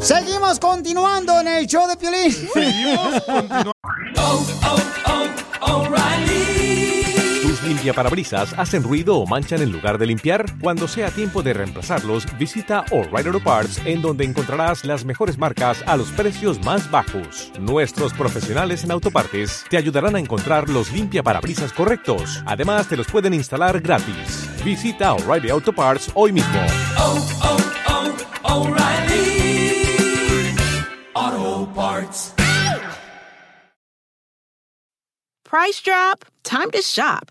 Seguimos continuando en el show de Piolín. Seguimos continuando. ¿Tus limpiaparabrisas hacen ruido o manchan en lugar de limpiar? Cuando sea tiempo de reemplazarlos, visita O'Reilly Auto Parts en donde encontrarás las mejores marcas a los precios más bajos. Nuestros profesionales en autopartes te ayudarán a encontrar los limpiaparabrisas correctos. Además, te los pueden instalar gratis. Visita O'Reilly Auto Parts hoy mismo. Auto Parts. Price drop? Time to shop.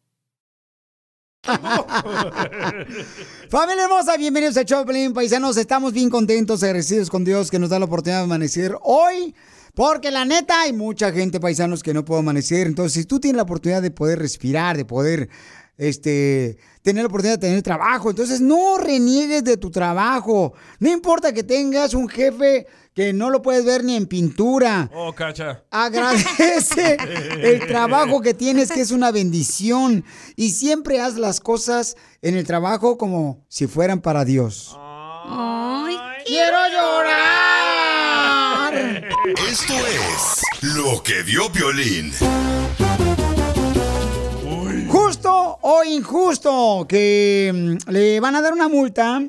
Familia hermosa, bienvenidos a Choplin, paisanos. Estamos bien contentos, agradecidos con Dios que nos da la oportunidad de amanecer hoy. Porque la neta hay mucha gente, paisanos, que no puede amanecer. Entonces, si tú tienes la oportunidad de poder respirar, de poder este, tener la oportunidad de tener trabajo, entonces no reniegues de tu trabajo. No importa que tengas un jefe que no lo puedes ver ni en pintura. Oh, cacha. Agradece el trabajo que tienes, que es una bendición. Y siempre haz las cosas en el trabajo como si fueran para Dios. ¡Quiero llorar! Esto es lo que dio Violín. Justo o injusto que mm, le van a dar una multa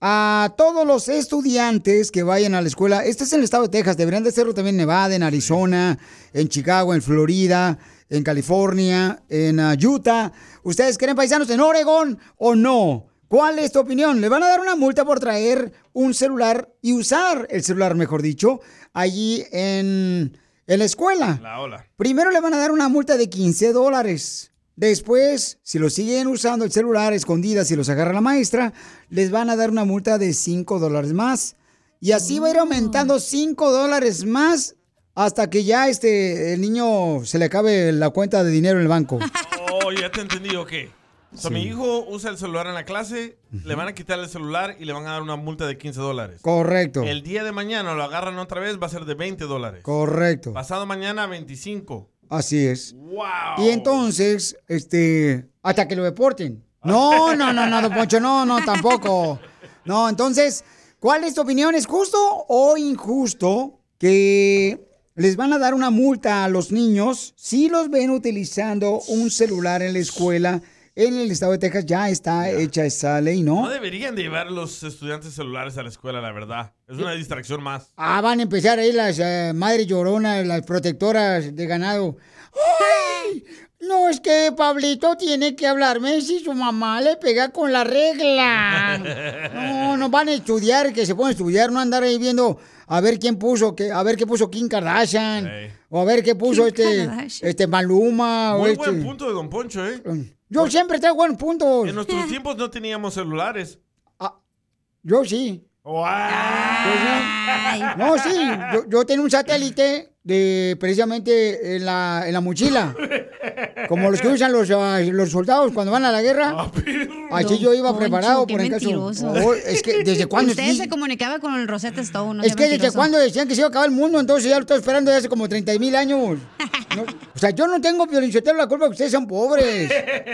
a todos los estudiantes que vayan a la escuela. Este es en el estado de Texas, deberían de hacerlo también en Nevada, en Arizona, en Chicago, en Florida, en California, en uh, Utah. ¿Ustedes creen paisanos en Oregón o no? ¿Cuál es tu opinión? ¿Le van a dar una multa por traer un celular y usar el celular, mejor dicho, allí en, en la escuela? La ola. Primero le van a dar una multa de 15 dólares. Después, si lo siguen usando el celular escondida, si los agarra la maestra, les van a dar una multa de 5 dólares más. Y así va a ir aumentando 5 dólares más hasta que ya este, el niño se le acabe la cuenta de dinero en el banco. Oh, ya te entendí, ok. So, mi hijo usa el celular en la clase, le van a quitar el celular y le van a dar una multa de 15 dólares. Correcto. El día de mañana lo agarran otra vez, va a ser de 20 dólares. Correcto. Pasado mañana, 25. Así es. ¡Wow! Y entonces, este, hasta que lo deporten. No, no, no, no, don Poncho, no, no, tampoco. No, entonces, ¿cuál es tu opinión? ¿Es justo o injusto que les van a dar una multa a los niños si los ven utilizando un celular en la escuela? En el estado de Texas ya está hecha esa ley, ¿no? No deberían de llevar los estudiantes celulares a la escuela, la verdad. Es una distracción más. Ah, van a empezar ahí las eh, madres lloronas, las protectoras de ganado. ¡Ay! No, es que Pablito tiene que hablarme si su mamá le pega con la regla. No, no van a estudiar, que se pueden estudiar, no andar ahí viendo a ver quién puso, que, a ver qué puso Kim Kardashian, o a ver qué puso Kim este, Kardashian. este Maluma. o Muy este. buen punto de Don Poncho, ¿eh? Yo siempre traigo buenos puntos. En nuestros tiempos no teníamos celulares. Yo sí. ¡Wow! No, sí, yo, yo tenía un satélite de precisamente en la, en la mochila. Como los que usan los, ah, los soldados cuando van a la guerra. Así yo iba Poncho, preparado qué por el caso. mentiroso. Oh, es que desde cuándo Usted sí? se comunicaba con el Rosetta Stone, ¿no? Es que desde cuando decían que se iba a acabar el mundo, entonces ya lo estoy esperando desde hace como 30 mil años. No, o sea, yo no tengo Piolinchetero la culpa que ustedes sean pobres.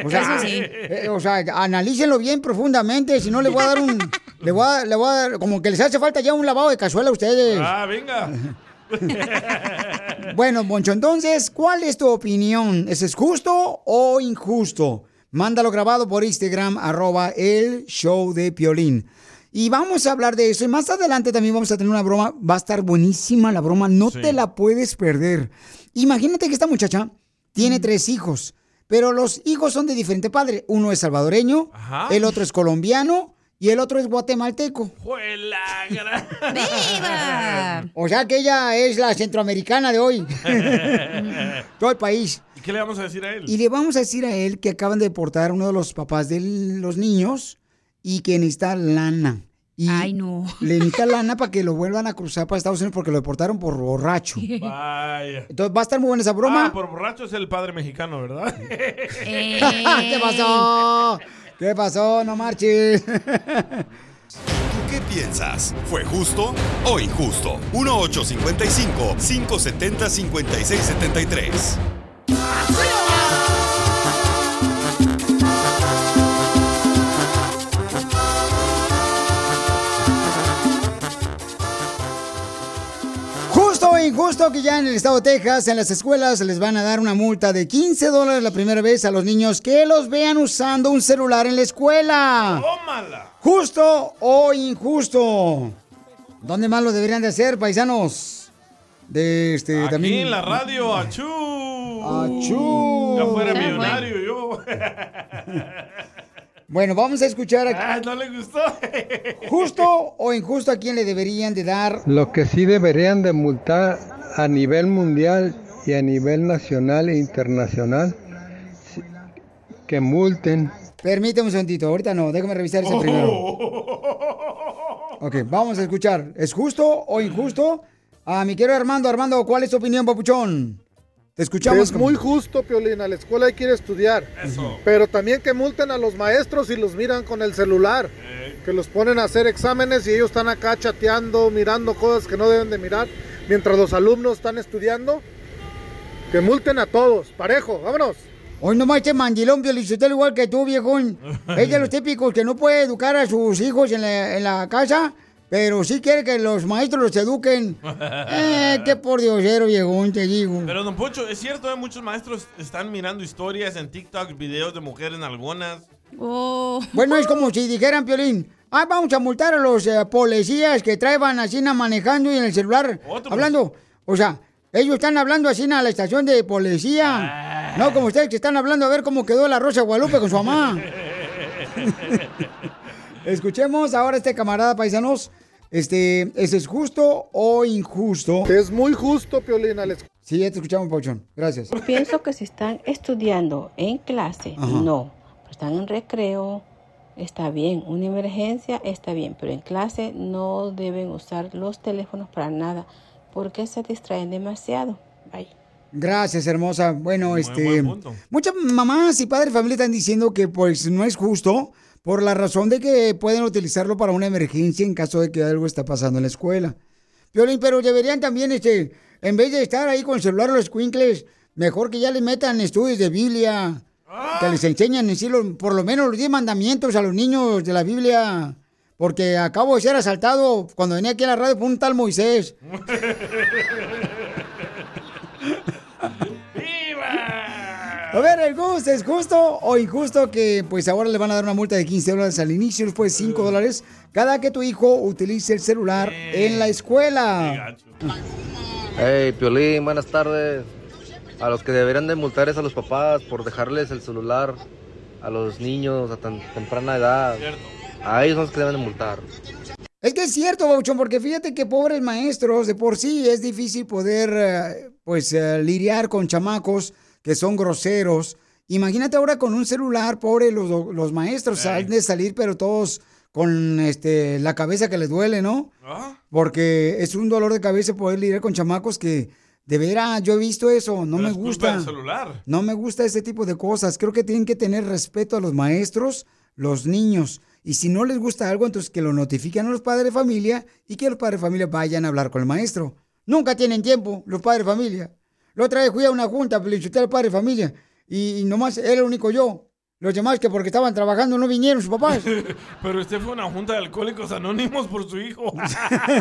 O sea, Eso sí. eh, o sea, analícenlo bien profundamente, si no le voy a dar un... Le voy a, le voy a dar, como que les hace falta ya un lavado de cazuela a ustedes. Ah, venga. Bueno, Moncho, entonces, ¿cuál es tu opinión? ¿Es es justo o injusto? Mándalo grabado por Instagram, arroba el show de Piolín. Y vamos a hablar de eso. Y más adelante también vamos a tener una broma. Va a estar buenísima la broma. No Sí. te la puedes perder. Imagínate que esta muchacha tiene tres hijos. Pero los hijos son de diferente padre. Uno es salvadoreño, Ajá. el otro es colombiano y el otro es guatemalteco. ¡Juela gran! ¡Viva! O sea que ella es la centroamericana de hoy. Todo el país. ¿Y qué le vamos a decir a él? Y le vamos a decir a él que acaban de deportar a uno de los papás de los niños y que necesita lana. Y Ay, no. Le necesita lana para que lo vuelvan a cruzar para Estados Unidos porque lo deportaron por borracho. Vaya. Entonces va a estar muy buena esa broma. Ah, por borracho es el padre mexicano, ¿verdad? Eh, ¿Qué pasó? ¿Qué pasó? No marches. ¿Tú qué piensas? ¿Fue justo o injusto? 1855-570-5673. Justo o injusto que ya en el estado de Texas, en las escuelas, les van a dar una multa de 15 dólares la primera vez a los niños que los vean usando un celular en la escuela. ¡Tómala! ¿Justo o injusto? ¿Dónde más lo deberían de hacer, paisanos? De este Aquí también. en la radio, achú. Achú. Ya fuera millonario yo. Bueno, vamos a escuchar a- Ah, no le gustó. justo o injusto a quién le deberían de dar. Lo que sí deberían de multar a nivel mundial y a nivel nacional e internacional, que multen Permíteme un segundito, ahorita no, déjame revisar ese primero. Ok, vamos a escuchar. ¿Es justo o injusto? A mi querido Armando, Armando, ¿cuál es tu opinión, papuchón? Escuchamos. Es muy justo, Piolín. A la escuela hay que ir a estudiar. Eso. Pero también que multen a los maestros y los miran con el celular. Que los ponen a hacer exámenes y ellos están acá chateando, mirando cosas que no deben de mirar. Mientras los alumnos están estudiando. Que multen a todos. Parejo, vámonos. Hoy no este mandilón Piolichotelo igual que tú, viejón. Es de los típicos que no puede educar a sus hijos en la, en la casa, pero sí quiere que los maestros los eduquen. Eh, qué por diosero, viejón, te digo. Pero, don Pocho, es cierto, ¿eh? muchos maestros están mirando historias en TikTok, videos de mujeres en algunas. oh. Bueno, es como si dijeran, Piolín, ah, vamos a multar a los eh, policías que traen así manejando y en el celular Otro. hablando. O sea, ellos están hablando así a la estación de policía. No como ustedes que están hablando a ver cómo quedó la Rosa de Guadalupe con su mamá. Escuchemos ahora a este camarada paisanos. Este, ¿eso es justo o injusto? Es muy justo, Piolín. Sí, ya te escuchamos, Pauchón. Gracias. Pienso que si están estudiando en clase, Ajá. no. Pero están en recreo, está bien. Una emergencia está bien, pero en clase no deben usar los teléfonos para nada porque se distraen demasiado. Bye. Gracias, hermosa. Bueno, Muy este. Muchas mamás y padres de familia están diciendo que pues no es justo por la razón de que pueden utilizarlo para una emergencia en caso de que algo está pasando en la escuela. Piolín, pero deberían también, este, en vez de estar ahí con el celular los cuincles, mejor que ya les metan estudios de Biblia, que les enseñan en sí los- por lo menos los 10 mandamientos a los niños de la Biblia. Porque acabo de ser asaltado cuando venía aquí a la radio por un tal Moisés. A ver, el gusto, ¿es justo o injusto que pues ahora le van a dar una multa de 15 dólares al inicio, después 5 dólares, cada que tu hijo utilice el celular en la Qué escuela? Hey, Piolín, buenas tardes. A los que deberían de multar es a los papás por dejarles el celular a los niños a tan temprana edad. A ellos son los que deben de multar. Es que es cierto, Bauchón, porque fíjate que pobres maestros, de por sí es difícil poder, eh, pues, eh, lidiar con chamacos que son groseros. Imagínate ahora con un celular, pobre, los, los maestros han de salir, pero todos con este, la cabeza que les duele, ¿no? ¿Ah? Porque es un dolor de cabeza poder lidiar con chamacos que De veras, yo he visto eso, no Pero me gusta. celular. No me gusta ese tipo de cosas. Creo que tienen que tener respeto a los maestros, los niños. Y si no les gusta algo, entonces que lo notifiquen a los padres de familia y que los padres de familia vayan a hablar con el maestro. Nunca tienen tiempo los padres de familia. La otra vez fui a una junta, felicité al padre de familia y, y nomás era el único yo. Los demás que porque estaban trabajando no vinieron sus papás. Pero usted fue a una junta de alcohólicos anónimos por su hijo.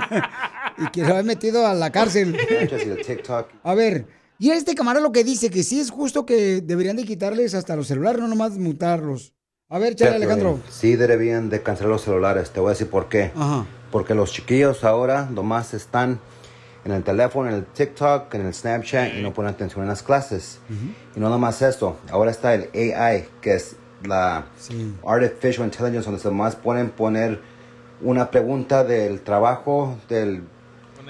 y que lo han metido a la cárcel. A ver, y este camarada lo que dice, que sí es justo que deberían de quitarles hasta los celulares, no nomás mutarlos. A ver, chale Alejandro. Sí deberían de cancelar los celulares, te voy a decir por qué. Ajá. Porque los chiquillos ahora nomás están en el teléfono, en el TikTok, en el Snapchat y no ponen atención en las clases. Y no nomás eso, ahora está el AI, que es la Artificial Intelligence, donde se más pueden poner una pregunta del trabajo, del,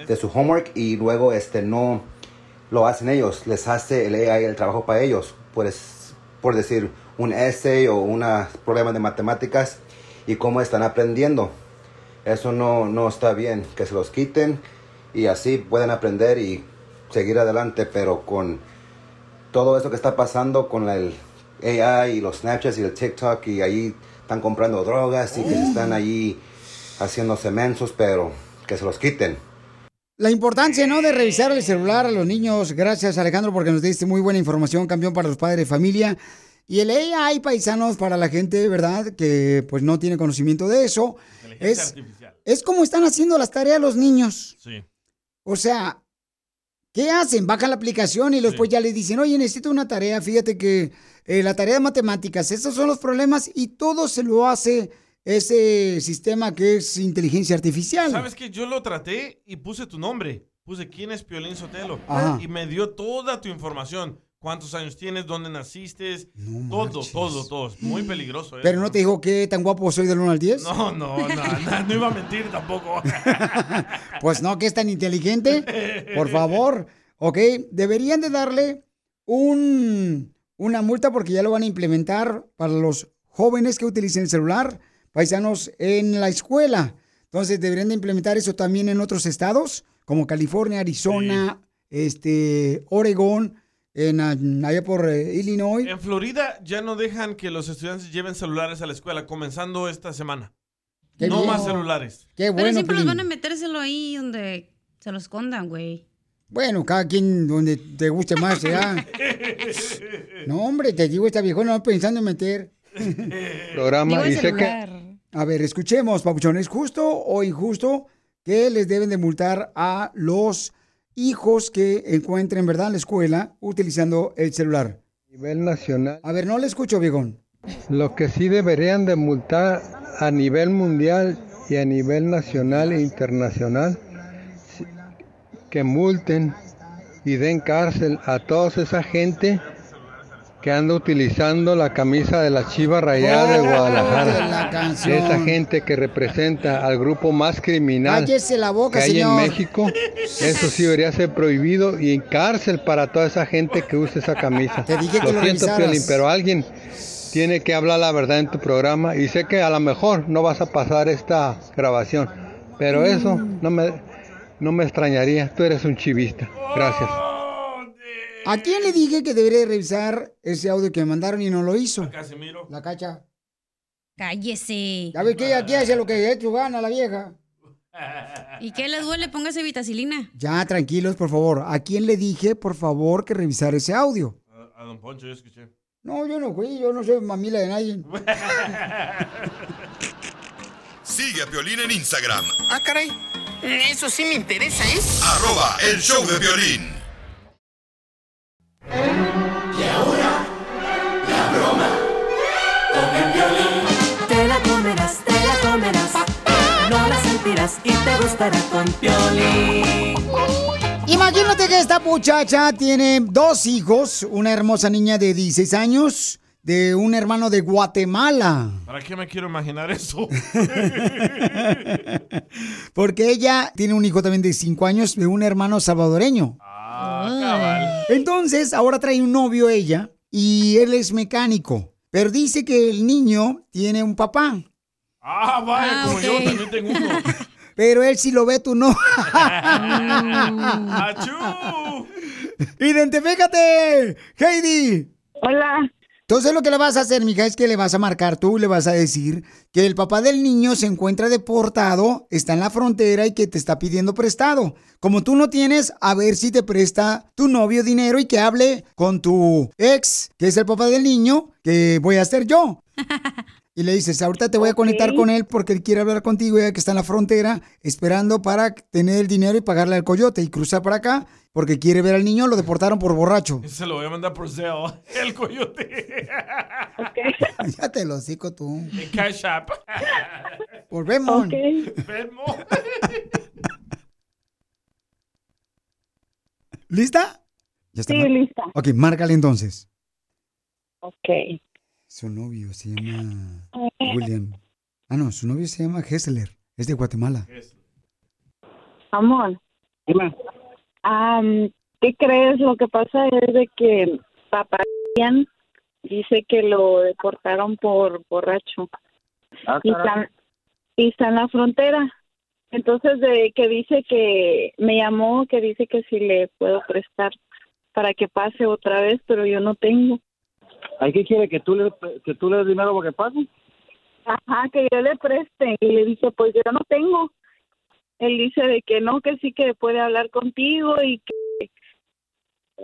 de su homework y luego este no lo hacen ellos, les hace el AI el trabajo para ellos, pues por decir un essay o un problema de matemáticas y cómo están aprendiendo. Eso no, no está bien, que se los quiten y así pueden aprender y seguir adelante, pero con todo esto que está pasando con el AI y los Snapchats y el TikTok y ahí están comprando drogas y que se están ahí haciéndose mensos, pero que se los quiten. La importancia, ¿no? De revisar el celular a los niños. Gracias, Alejandro, porque nos diste muy buena información, campeón, para los padres de familia. Y el AI, paisanos, para la gente, ¿verdad? Que pues no tiene conocimiento de eso. Es, es como están haciendo las tareas los niños. Sí. O sea, ¿qué hacen? Bajan la aplicación y después ya les dicen, oye, necesito una tarea. Fíjate que eh, la tarea de matemáticas, estos son los problemas y todo se lo hace ese sistema que es inteligencia artificial. ¿Sabes que Yo lo traté y puse tu nombre. Puse quién es Piolín Sotelo. Ajá. Y me dio toda tu información. ¿Cuántos años tienes? ¿Dónde naciste? todo, todo, todo. Es muy peligroso. ¿eh? Pero no te dijo qué tan guapo soy del 1 al 10. No, no, no, no, no iba a mentir tampoco. Pues no, que es tan inteligente. Por favor. Ok, deberían de darle un, una multa porque ya lo van a implementar para los jóvenes que utilicen el celular, paisanos, en la escuela. Entonces deberían de implementar eso también en otros estados, como California, Arizona, este, Oregón, en, ah, allá por eh, Illinois. En Florida ya no dejan que los estudiantes lleven celulares a la escuela, comenzando esta semana. Qué no bien. más celulares. Qué Pero siempre los van a metérselo ahí donde se lo escondan, güey. Bueno, cada quien donde te guste más, ¿ya? No, hombre, te digo, esta viejona no pensando en meter. Programa, y sé que A ver, escuchemos, Papuchón, ¿es justo o injusto que les deben de multar a los hijos que encuentren, verdad, en la escuela utilizando el celular? a nivel nacional, A ver, no le escucho, viejón. lo que sí deberían de multar a nivel mundial y a nivel nacional e internacional, que multen y den cárcel a toda esa gente que anda utilizando la camisa de la Chiva Rayada de de la Guadalajara. canción. Esa gente que representa al grupo más criminal Cállese la boca, que hay señor. en México. Eso sí debería ser prohibido y en cárcel para toda esa gente que usa esa camisa. Te dije que lo siento. Piolín, pero alguien tiene que hablar la verdad en tu programa y sé que a lo mejor no vas a pasar esta grabación, pero eso no me, no me extrañaría. Tú eres un chivista. Gracias. ¿A quién le dije que debería revisar ese audio que me mandaron y no lo hizo? Casimiro. La cacha. Cállese. Ya ves que ella aquí hace lo que de hecho gana la vieja. ¿Y qué le duele? Póngase vitacilina. Ya, tranquilos, por favor. ¿A quién le dije, por favor, que revisara ese audio? A, a don Poncho yo escuché. No, yo no fui, yo no soy mamila de nadie. Sigue a Piolín en Instagram, Ah, caray. Eso sí me interesa, ¿eh? arroba el show de violín. Y ahora, la broma con el violín. Te la comerás, te la comerás. No la sentirás y te gustará con violín. Imagínate que esta muchacha tiene dos hijos, una hermosa niña de 16 años, de un hermano de Guatemala. ¿Para qué me quiero imaginar eso? Porque ella tiene un hijo también de 5 años, de un hermano salvadoreño. Ah, Entonces, ahora trae un novio ella y él es mecánico. Pero dice que el niño tiene un papá. Ah, vaya, como yo también tengo uno. Pero él sí lo ve, tú no. ¡Achú! ¡Identifícate! ¡Heidi! Hola. Entonces lo que le vas a hacer, mija, es que le vas a marcar tú, le vas a decir que el papá del niño se encuentra deportado, está en la frontera y que te está pidiendo prestado. Como tú no tienes, a ver si te presta tu novio dinero y que hable con tu ex, que es el papá del niño, que voy a ser yo. Y le dices, ahorita te voy a conectar con él porque él quiere hablar contigo ya que está en la frontera esperando para tener el dinero y pagarle al coyote y cruzar para acá porque quiere ver al niño, lo deportaron por borracho. Se lo voy a mandar por Zelle, el coyote. ya te lo cico tú. En Cash App. Por Venmo. Venmo. ¿Lista? Ya Sí, mar- lista. Ok, márcale entonces. Ok. Su novio se llama William. Ah, no, su novio se llama Hessler. Es de Guatemala. Amor. Am, ¿Qué crees? Lo que pasa es de que papá Ian dice que lo deportaron por borracho. y, está, y está en la frontera. Entonces, de que dice que me llamó, que dice que si le puedo prestar para que pase otra vez, pero yo no tengo. ¿Hay que quiere que tú le que tú le des dinero para que pase? Ajá, que yo le preste. Y le dije, pues yo no tengo. Él dice de que no, que sí que puede hablar contigo y que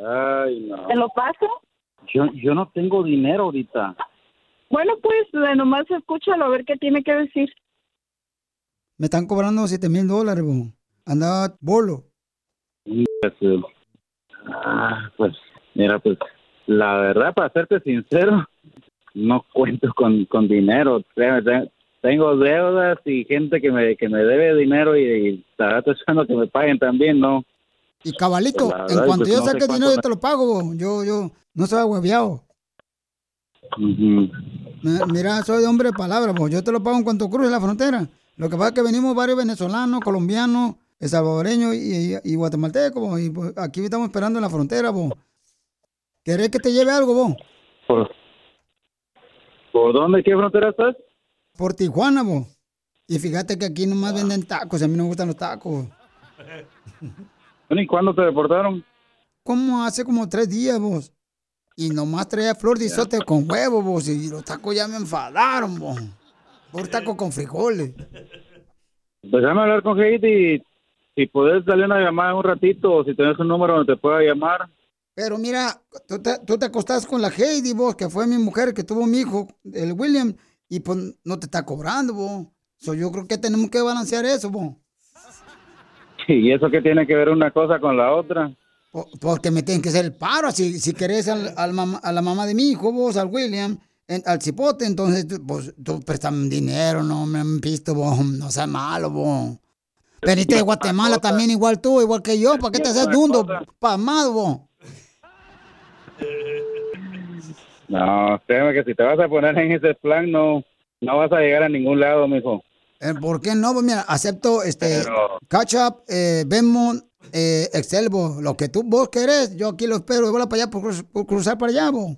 Ay, no. te lo paso. Yo yo no tengo dinero ahorita. Bueno, pues nomás escúchalo a ver qué tiene que decir. Me están cobrando 7 mil dólares. Andaba bolo. Pues, ah, pues mira, pues la verdad, para serte sincero, no cuento con, con dinero. Tengo deudas y gente que me, que me debe dinero y, estará que me paguen también, ¿no? Y cabalito, La en verdad, cuanto pues, yo no saque dinero, yo te lo pago. Yo, yo, no soy hueviado. Ujú. Mira, soy de hombre de palabra, bo. Yo te lo pago en cuanto cruce la frontera. Lo que pasa es que venimos varios venezolanos, colombianos, salvadoreños y, y, y guatemaltecos, y pues, aquí estamos esperando en la frontera, bo. ¿Querés que te lleve algo, bo? ¿Por, ¿Por dónde? ¿Qué frontera estás? Por Tijuana, bo. Y fíjate que aquí nomás venden tacos, a mí no me gustan los tacos. ¿Y cuándo te deportaron? Como hace como tres días, vos. Y nomás traía flor de isote con huevo, vos. Y los tacos ya me enfadaron, vos. Por taco con frijoles. Pues déjame hablar con Heidi si puedes darle una llamada un ratito o si tienes un número donde te pueda llamar. Pero mira, tú te, tú te acostás con la Heidi, vos, que fue mi mujer, que tuvo mi hijo, el William, y pues no te está cobrando, vos. So, yo creo que tenemos que balancear eso, vos. ¿Y eso qué tiene que ver una cosa con la otra? Po- Porque me tienen que hacer el paro. Si, si querés al, al mam- a la mamá de mi hijo, vos, al William, en- al cipote, entonces pues, tú préstame dinero, no me han visto, vos, no seas malo, vos. Veniste de Guatemala también, igual tú, igual que yo, ¿para qué te haces dundo, pasmado, vos? No, créeme que si te vas a poner en ese plan no no vas a llegar a ningún lado, mijo. Eh, ¿Por qué no? Pues mira, acepto este Pero- Catch Up, eh, Venmo, eh, Excel, vos, lo que tú vos querés, yo aquí lo espero, voy para allá por, cruz- por cruzar para allá, vos.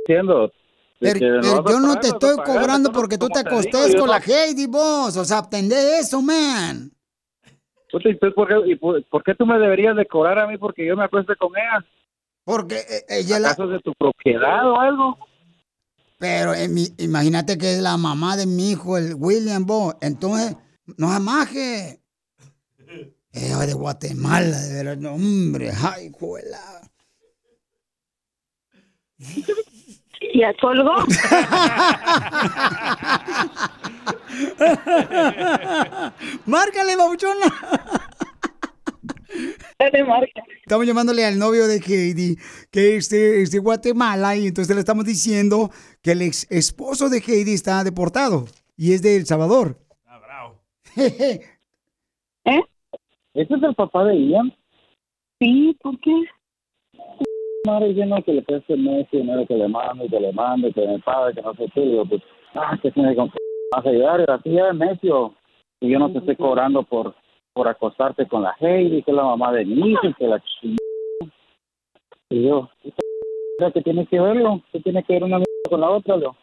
Entiendo. Pero, pero yo no te estoy pagar, cobrando porque tú te digo, acostés yo con no- la Heidi, vos. O sea, atendé eso, man. ¿y por qué, y por, por qué tú me deberías de cobrar a mí porque yo me acueste con ella? Porque eh, ella la... ¿Acaso es de tu propiedad o algo? Pero eh, mi- imagínate que es la mamá de mi hijo, el William, vos. Entonces, no amaje. Ella de Guatemala, de verdad, no, hombre. Ay, juela. Ya colgó. Márcale, babuchona. Estamos llamándole al novio de Heidi, que es de, es de Guatemala, y entonces le estamos diciendo que el ex esposo de Heidi está deportado y es de El Salvador. ¿Eh? ¿Ese es el papá de Ian? Sí, ¿por qué? Madre llena que le preste ese dinero que le mande, que le mande, que me pague, que no sé qué. Digo, pues, ah, que tiene que vas a ayudar. Y así ya es necio. Y yo no te estoy cobrando por por acostarte con la Heidi, que es la mamá de mi hijo, que la chingada. Y yo, ¿qué tiene que verlo? ¿Qué tiene que ver una mierda con la otra? Yo,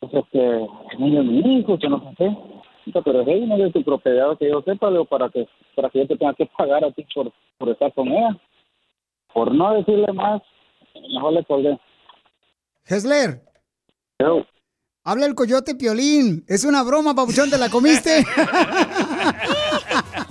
pues este, el niño es mi hijo, que no sé qué. Pero Heidi no es de tu propiedad, que yo sepa, Leo, para que, para que yo te tenga que pagar a ti por, por estar con ella. por no decirle más, mejor le colgué. Hesler, Yo, habla el coyote Piolín. Es una broma, papuchón, ¿te la comiste?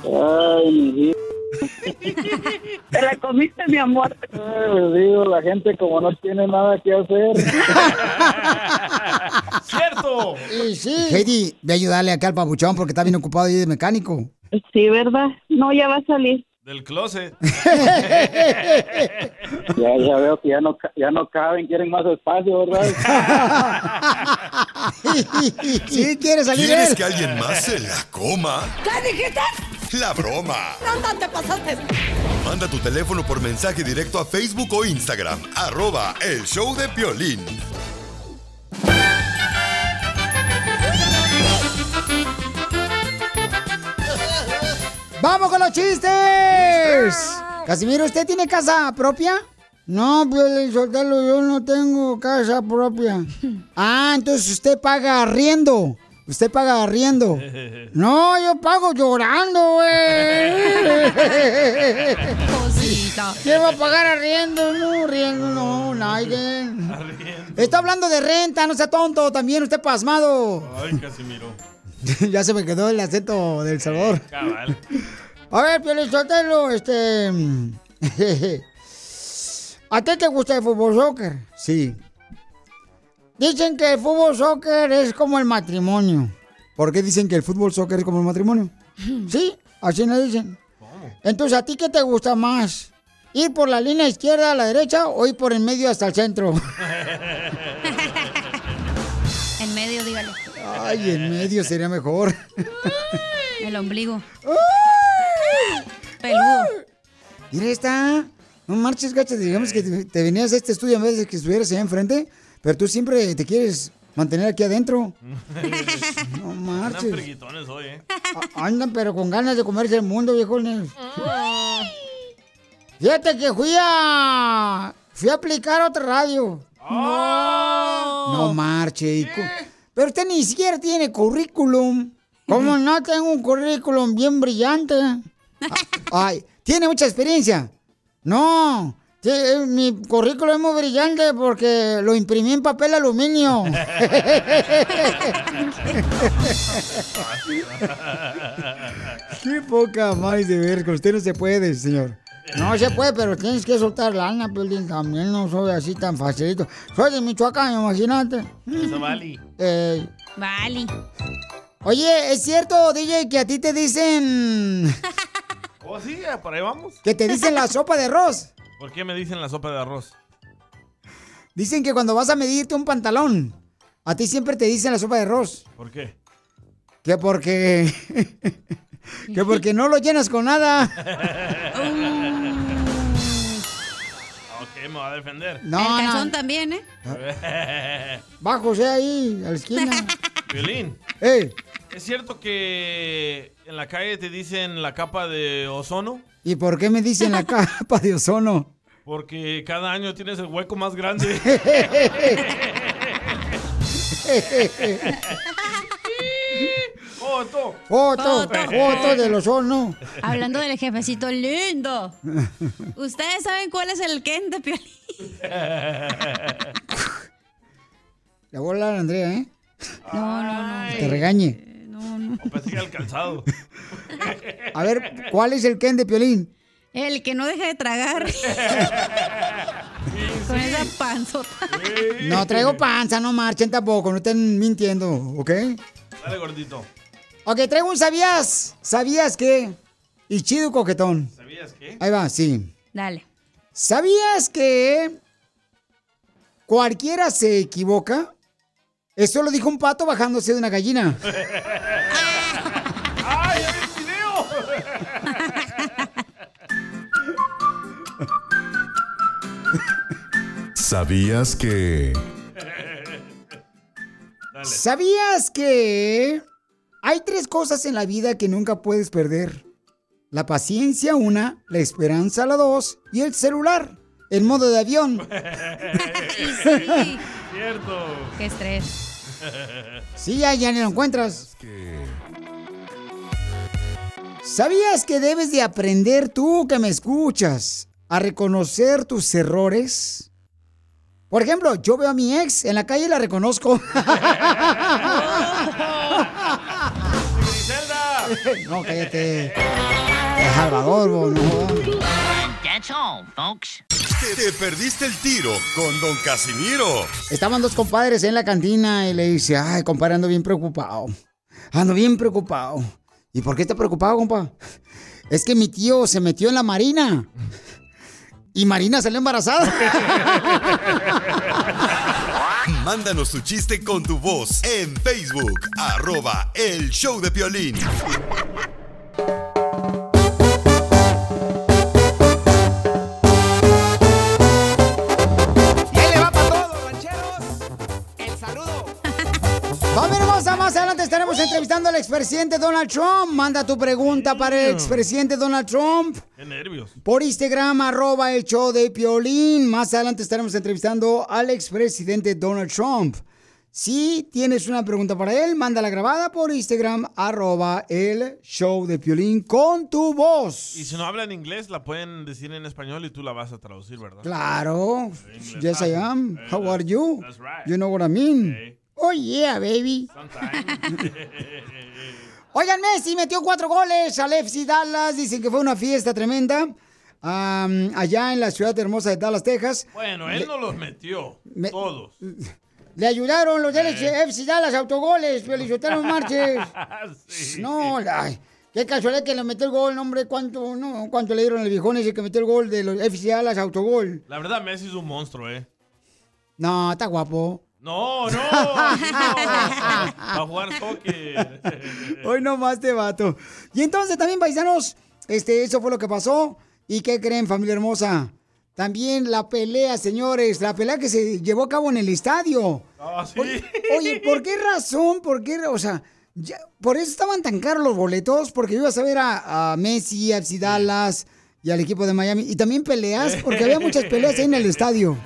Ay, mi vida. Te la comiste, mi amor. Ay, digo, la gente como no tiene nada que hacer. ¡Cierto! Sí, sí. Heidi, ve a ayudarle acá al papuchón porque está bien ocupado ahí de mecánico. Sí, ¿verdad? No, ya va a salir. Del closet. Ya, ya veo que ya no, ca- ya no caben, quieren más espacio, ¿verdad? sí, quiere salir ¿Quieres él. que alguien más se la coma? ¿Qué dijiste? La broma. No te pasaste. Manda tu teléfono por mensaje directo a Facebook o Instagram. Arroba el show de Piolín. ¡Vamos con los chistes! Casimiro, ¿usted tiene casa propia? No, Piolín Sotelo, yo no tengo casa propia. Ah, entonces usted paga arriendo. Usted paga arriendo. No, yo pago llorando, güey. Cosita. ¿Quién va a pagar arriendo? No, arriendo, no, nadie. Está hablando de renta, no sea tonto, también usted pasmado. Ay, Casimiro. ya se me quedó el acento del Salvador. Cabal. A ver, Piolizotelo, este... ¿A ti te gusta el fútbol soccer? Sí. Dicen que el fútbol soccer es como el matrimonio. ¿Por qué dicen que el fútbol soccer es como el matrimonio? Sí, así nos dicen. Entonces, ¿a ti qué te gusta más? ¿Ir por la línea izquierda a la derecha o ir por el medio hasta el centro? En medio, dígale. Ay, en medio sería mejor. El ombligo. Peludo. Mira, está. No marches, gacha. Digamos que te, venías a este estudio en vez de que estuvieras allá enfrente, pero tú siempre te quieres mantener aquí adentro. No Andan marches. friquitones hoy, ¿eh? A- Andan, pero con ganas de comerse el mundo, viejones. Fíjate que fui a. Fui a aplicar otra radio. ¡Oh! No marche. cu- Pero usted ni siquiera tiene currículum. ¿Cómo no tengo un currículum bien brillante? Ay, tiene mucha experiencia. No, sí, eh, mi currículum es muy brillante porque lo imprimí en papel aluminio. Qué poca más de ver, con usted no se puede, señor. No se puede, pero tienes que soltar lana, Piolín, también no soy así tan facilito. Soy de Michoacán, imagínate. Eso vale. Eh, Vale. oye, ¿es cierto, DJ, que a ti te dicen... ¿Oh, sí? ¿Por ahí vamos? que te dicen la sopa de arroz? ¿Por qué me dicen la sopa de arroz? Dicen que cuando vas a medirte un pantalón, a ti siempre te dicen la sopa de arroz. ¿Por qué? Que porque... que porque no lo llenas con nada. Ok, me va a defender. No, el no. calzón también, ¿eh? Va José ahí, a la esquina. Violín. Ey, ¿Es cierto que en la calle te dicen la capa de ozono? ¿Y por qué me dicen la capa de ozono? Porque cada año tienes el hueco más grande. ¡Foto! Foto, Foto. del ozono. Hablando del jefecito lindo. ¿Ustedes saben cuál es el Ken de Piolín? Le voy a hablar Andrea, ¿eh? No, no, no. Que te regañe. No, no. O pensé que calzado. A ver, ¿cuál es el Ken de Piolín? El que no deja de tragar. Con esa panzota. No traigo panza, no marchen tampoco, no estén mintiendo, ¿ok? Dale, gordito. Ok, traigo un sabías. ¿Sabías qué? Y chido y coquetón. ¿Sabías qué? Ahí va, sí. Dale. ¿Sabías que cualquiera se equivoca? Eso lo dijo un pato bajándose de una gallina. ¿Sabías que... ¿Sabías que hay tres cosas en la vida que nunca puedes perder? La paciencia, una, la esperanza, la dos, y el celular, en modo de avión. Sí. Cierto. Qué estrés. Sí, ya, ya ni lo encuentras. ¿Sabías que debes de aprender tú que me escuchas a reconocer tus errores? Por ejemplo, yo veo a mi ex en la calle y la reconozco. no, cállate. Es Salvador, vos, no. That's all, folks. Te, te perdiste el tiro con Don Casimiro. Estaban dos compadres en la cantina y le dice, ay, compadre, ando bien preocupado. Ando bien preocupado. ¿Y por qué está preocupado, compa? Es que mi tío se metió en la marina. Y Marina salió embarazada. Mándanos tu chiste con tu voz en Facebook, arroba el show de Piolín. Más adelante estaremos entrevistando al expresidente Donald Trump. Manda tu pregunta para el expresidente Donald Trump. Qué nervios. Por Instagram, arroba el show de Piolín. Más adelante estaremos entrevistando al expresidente Donald Trump. Si tienes una pregunta para él, mándala grabada por Instagram, arroba el show de Piolín con tu voz. Y si no hablan inglés, la pueden decir en español y tú la vas a traducir, ¿verdad? Claro. Yes, I am. Eh, How are you? that's right. You know what I mean? Oh, yeah, baby. Oigan, Messi metió cuatro goles al FC Dallas. Dicen que fue una fiesta tremenda. allá en la ciudad hermosa de Dallas, Texas. Bueno, él no los metió. Me- Todos. Le ayudaron los del Eh. FC Dallas autogoles, Felicitaron Marches. Sí. No, ay, qué casualidad que le metió el gol, hombre. ¿Cuánto, no, cuánto le dieron al viejón ese que metió el gol de los FC Dallas autogol? La verdad, Messi es un monstruo, ¿eh? No, está guapo. No, no. Va a jugar soccer. Hoy nomás te vato. Y entonces también, paisanos, este, eso fue lo que pasó. ¿Y qué creen, familia hermosa? También la pelea, señores, la pelea que se llevó a cabo en el estadio. Ah, sí. Oye, oye, ¿por qué razón? ¿Por qué? O sea, ya- por eso estaban tan caros los boletos, porque ibas a ver a, a Messi, a FC Dallas y al equipo de Miami. Y también peleas, porque había muchas peleas ahí en el estadio.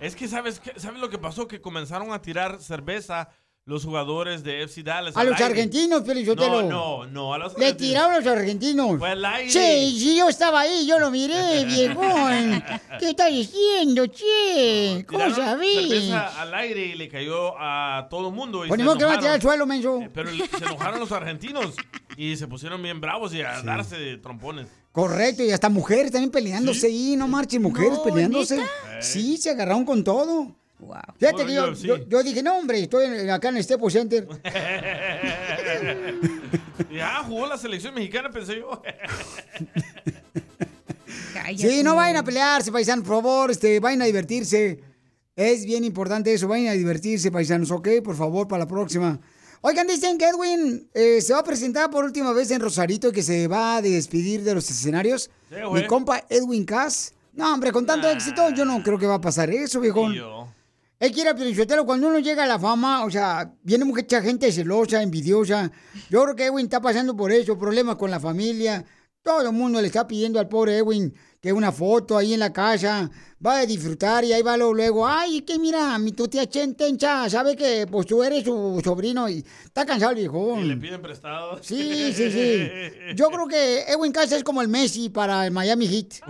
Es que, ¿sabes? ¿sabes lo que pasó? Que comenzaron a tirar cerveza los jugadores de FC Dallas. A los aire. argentinos, Pelizotelo. No, no, no, a los Le argentinos. tiraron a los argentinos. Fue al aire. Sí, sí, yo estaba ahí, yo lo miré, viejón. ¿Qué está diciendo, che? ¿Cómo sabés? al aire y le cayó a todo el mundo. y Ponemos que van a tirar al suelo, menso. Pero se enojaron los argentinos y se pusieron bien bravos y a darse de trompones. Correcto, y hasta mujeres también peleándose ahí, no marchen, mujeres No, peleándose. ¿neta? Sí, se agarraron con todo. Fíjate Bueno, que yo, yo sí. yo, yo dije, no, hombre, estoy en- acá en el Staples Center. y ah, jugó la selección mexicana, pensé yo. Sí, no vayan a pelearse, paisanos, por favor, este, vayan a divertirse. Es bien importante eso, vayan a divertirse, paisanos, ¿ok? Por favor, para la próxima. Oigan, dicen que Edwin eh, se va a presentar por última vez en Rosarito y que se va a despedir de los escenarios. Sí. Mi compa Edwin Cass. No, hombre, con tanto éxito, yo no creo que va a pasar eso, viejón. Yo. Él quiere Pelichotelo, cuando uno llega a la fama, o sea, viene mucha gente celosa, envidiosa. Yo creo que Edwin está pasando por eso, problemas con la familia. Todo el mundo le está pidiendo al pobre Edwin que una foto ahí en la casa. Va a disfrutar y ahí va luego, luego ay, que mira, mi tu tía Chentencha, sabe que pues tú eres su sobrino y está cansado el Y le piden prestado. Sí, sí, sí. Yo creo que Edwin Casa es como el Messi para el Miami Heat.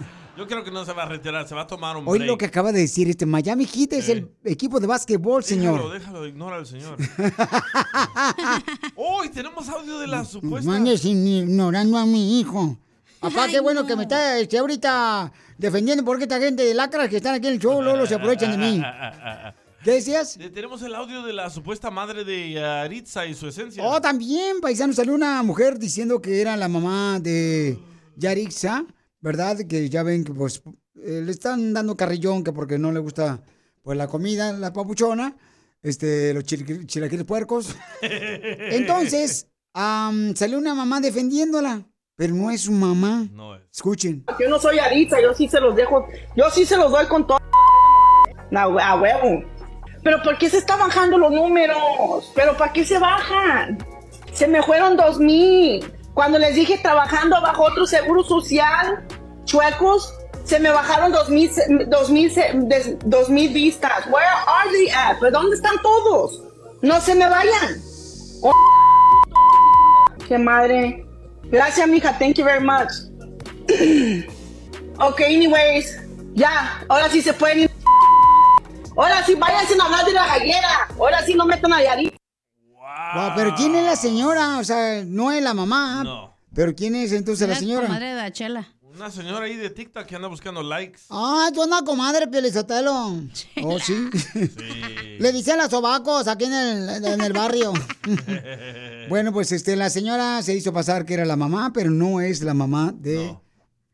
Yo creo que no se va a retirar, se va a tomar un Hoy break. lo que acaba de decir este Miami Heat es el equipo de básquetbol, señor. Déjalo, déjalo, ignora al señor. ¡Oh! y tenemos audio de la supuesta. Mandes ignorando a mi hijo. Papá, qué bueno que me está este, ahorita defendiendo porque esta gente de lacras que están aquí en el show, Lolo, se aprovechan de mí. ¿Qué decías? Eh, Tenemos el audio de la supuesta madre de Yaritza y su esencia. Oh, también, paisano, salió una mujer diciendo que era la mamá de Yarixa, ¿verdad? Que ya ven que pues eh, le están dando carrillón que porque no le gusta pues la comida, la papuchona, este, los chil- chilaquiles puercos. Entonces, am, salió una mamá defendiéndola, pero no es su mamá. No es. Escuchen. Yo no soy Aritza, yo sí se los dejo, yo sí se los doy con todo. No, a huevo. Pero ¿por qué se están bajando los números? ¿Pero para qué se bajan? Se me fueron dos mil. Cuando les dije trabajando bajo otro seguro social, chuecos, se me bajaron dos mil, se- dos mil, se- des- dos mil vistas. Where are they at? ¿Pero dónde están todos? No se me vayan. Oh, qué madre. Gracias, mija. Thank you very much. Ok, anyways. Ya, ahora sí se pueden ir. Ahora sí, vayan sin hablar de la gallera. Ahora sí no metan a Yari. Wow, pero ¿quién es la señora? O sea, no es la mamá. No. Pero ¿quién es entonces la señora? comadre de Chela. Una señora ahí de TikTok que anda buscando likes. Ah, tú andas comadre, Pielizotelo. Oh, sí. Le dicen las sobacos aquí en el, en el barrio. bueno, pues este, la señora se hizo pasar que era la mamá, pero no es la mamá de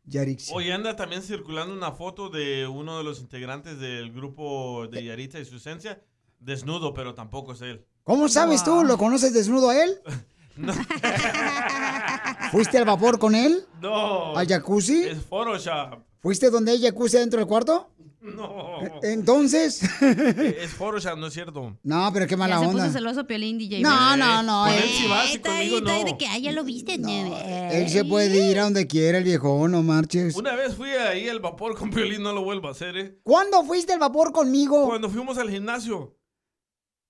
Yarix. Hoy anda también circulando una foto de uno de los integrantes del grupo de Yaritza y su esencia, desnudo, pero tampoco es él. ¿Cómo sabes tú? ¿Lo conoces desnudo a él? ¿Fuiste al vapor con él? No. ¿Al jacuzzi? Es Photoshop. ¿Fuiste donde hay jacuzzi dentro del cuarto? No. Entonces. es Photoshop, no es cierto. No, pero qué mala ya se onda. puso celoso Piolín DJ. No, no, no, Con eh. él sí vas y Está conmigo ahí, está ahí no. de que, ah, ya lo viste. Él se puede ir a donde quiera, el viejo, no marches. Una vez fui ahí al vapor con violín, no lo vuelvo a hacer, ¿eh? ¿Cuándo fuiste al vapor conmigo? Cuando fuimos al gimnasio.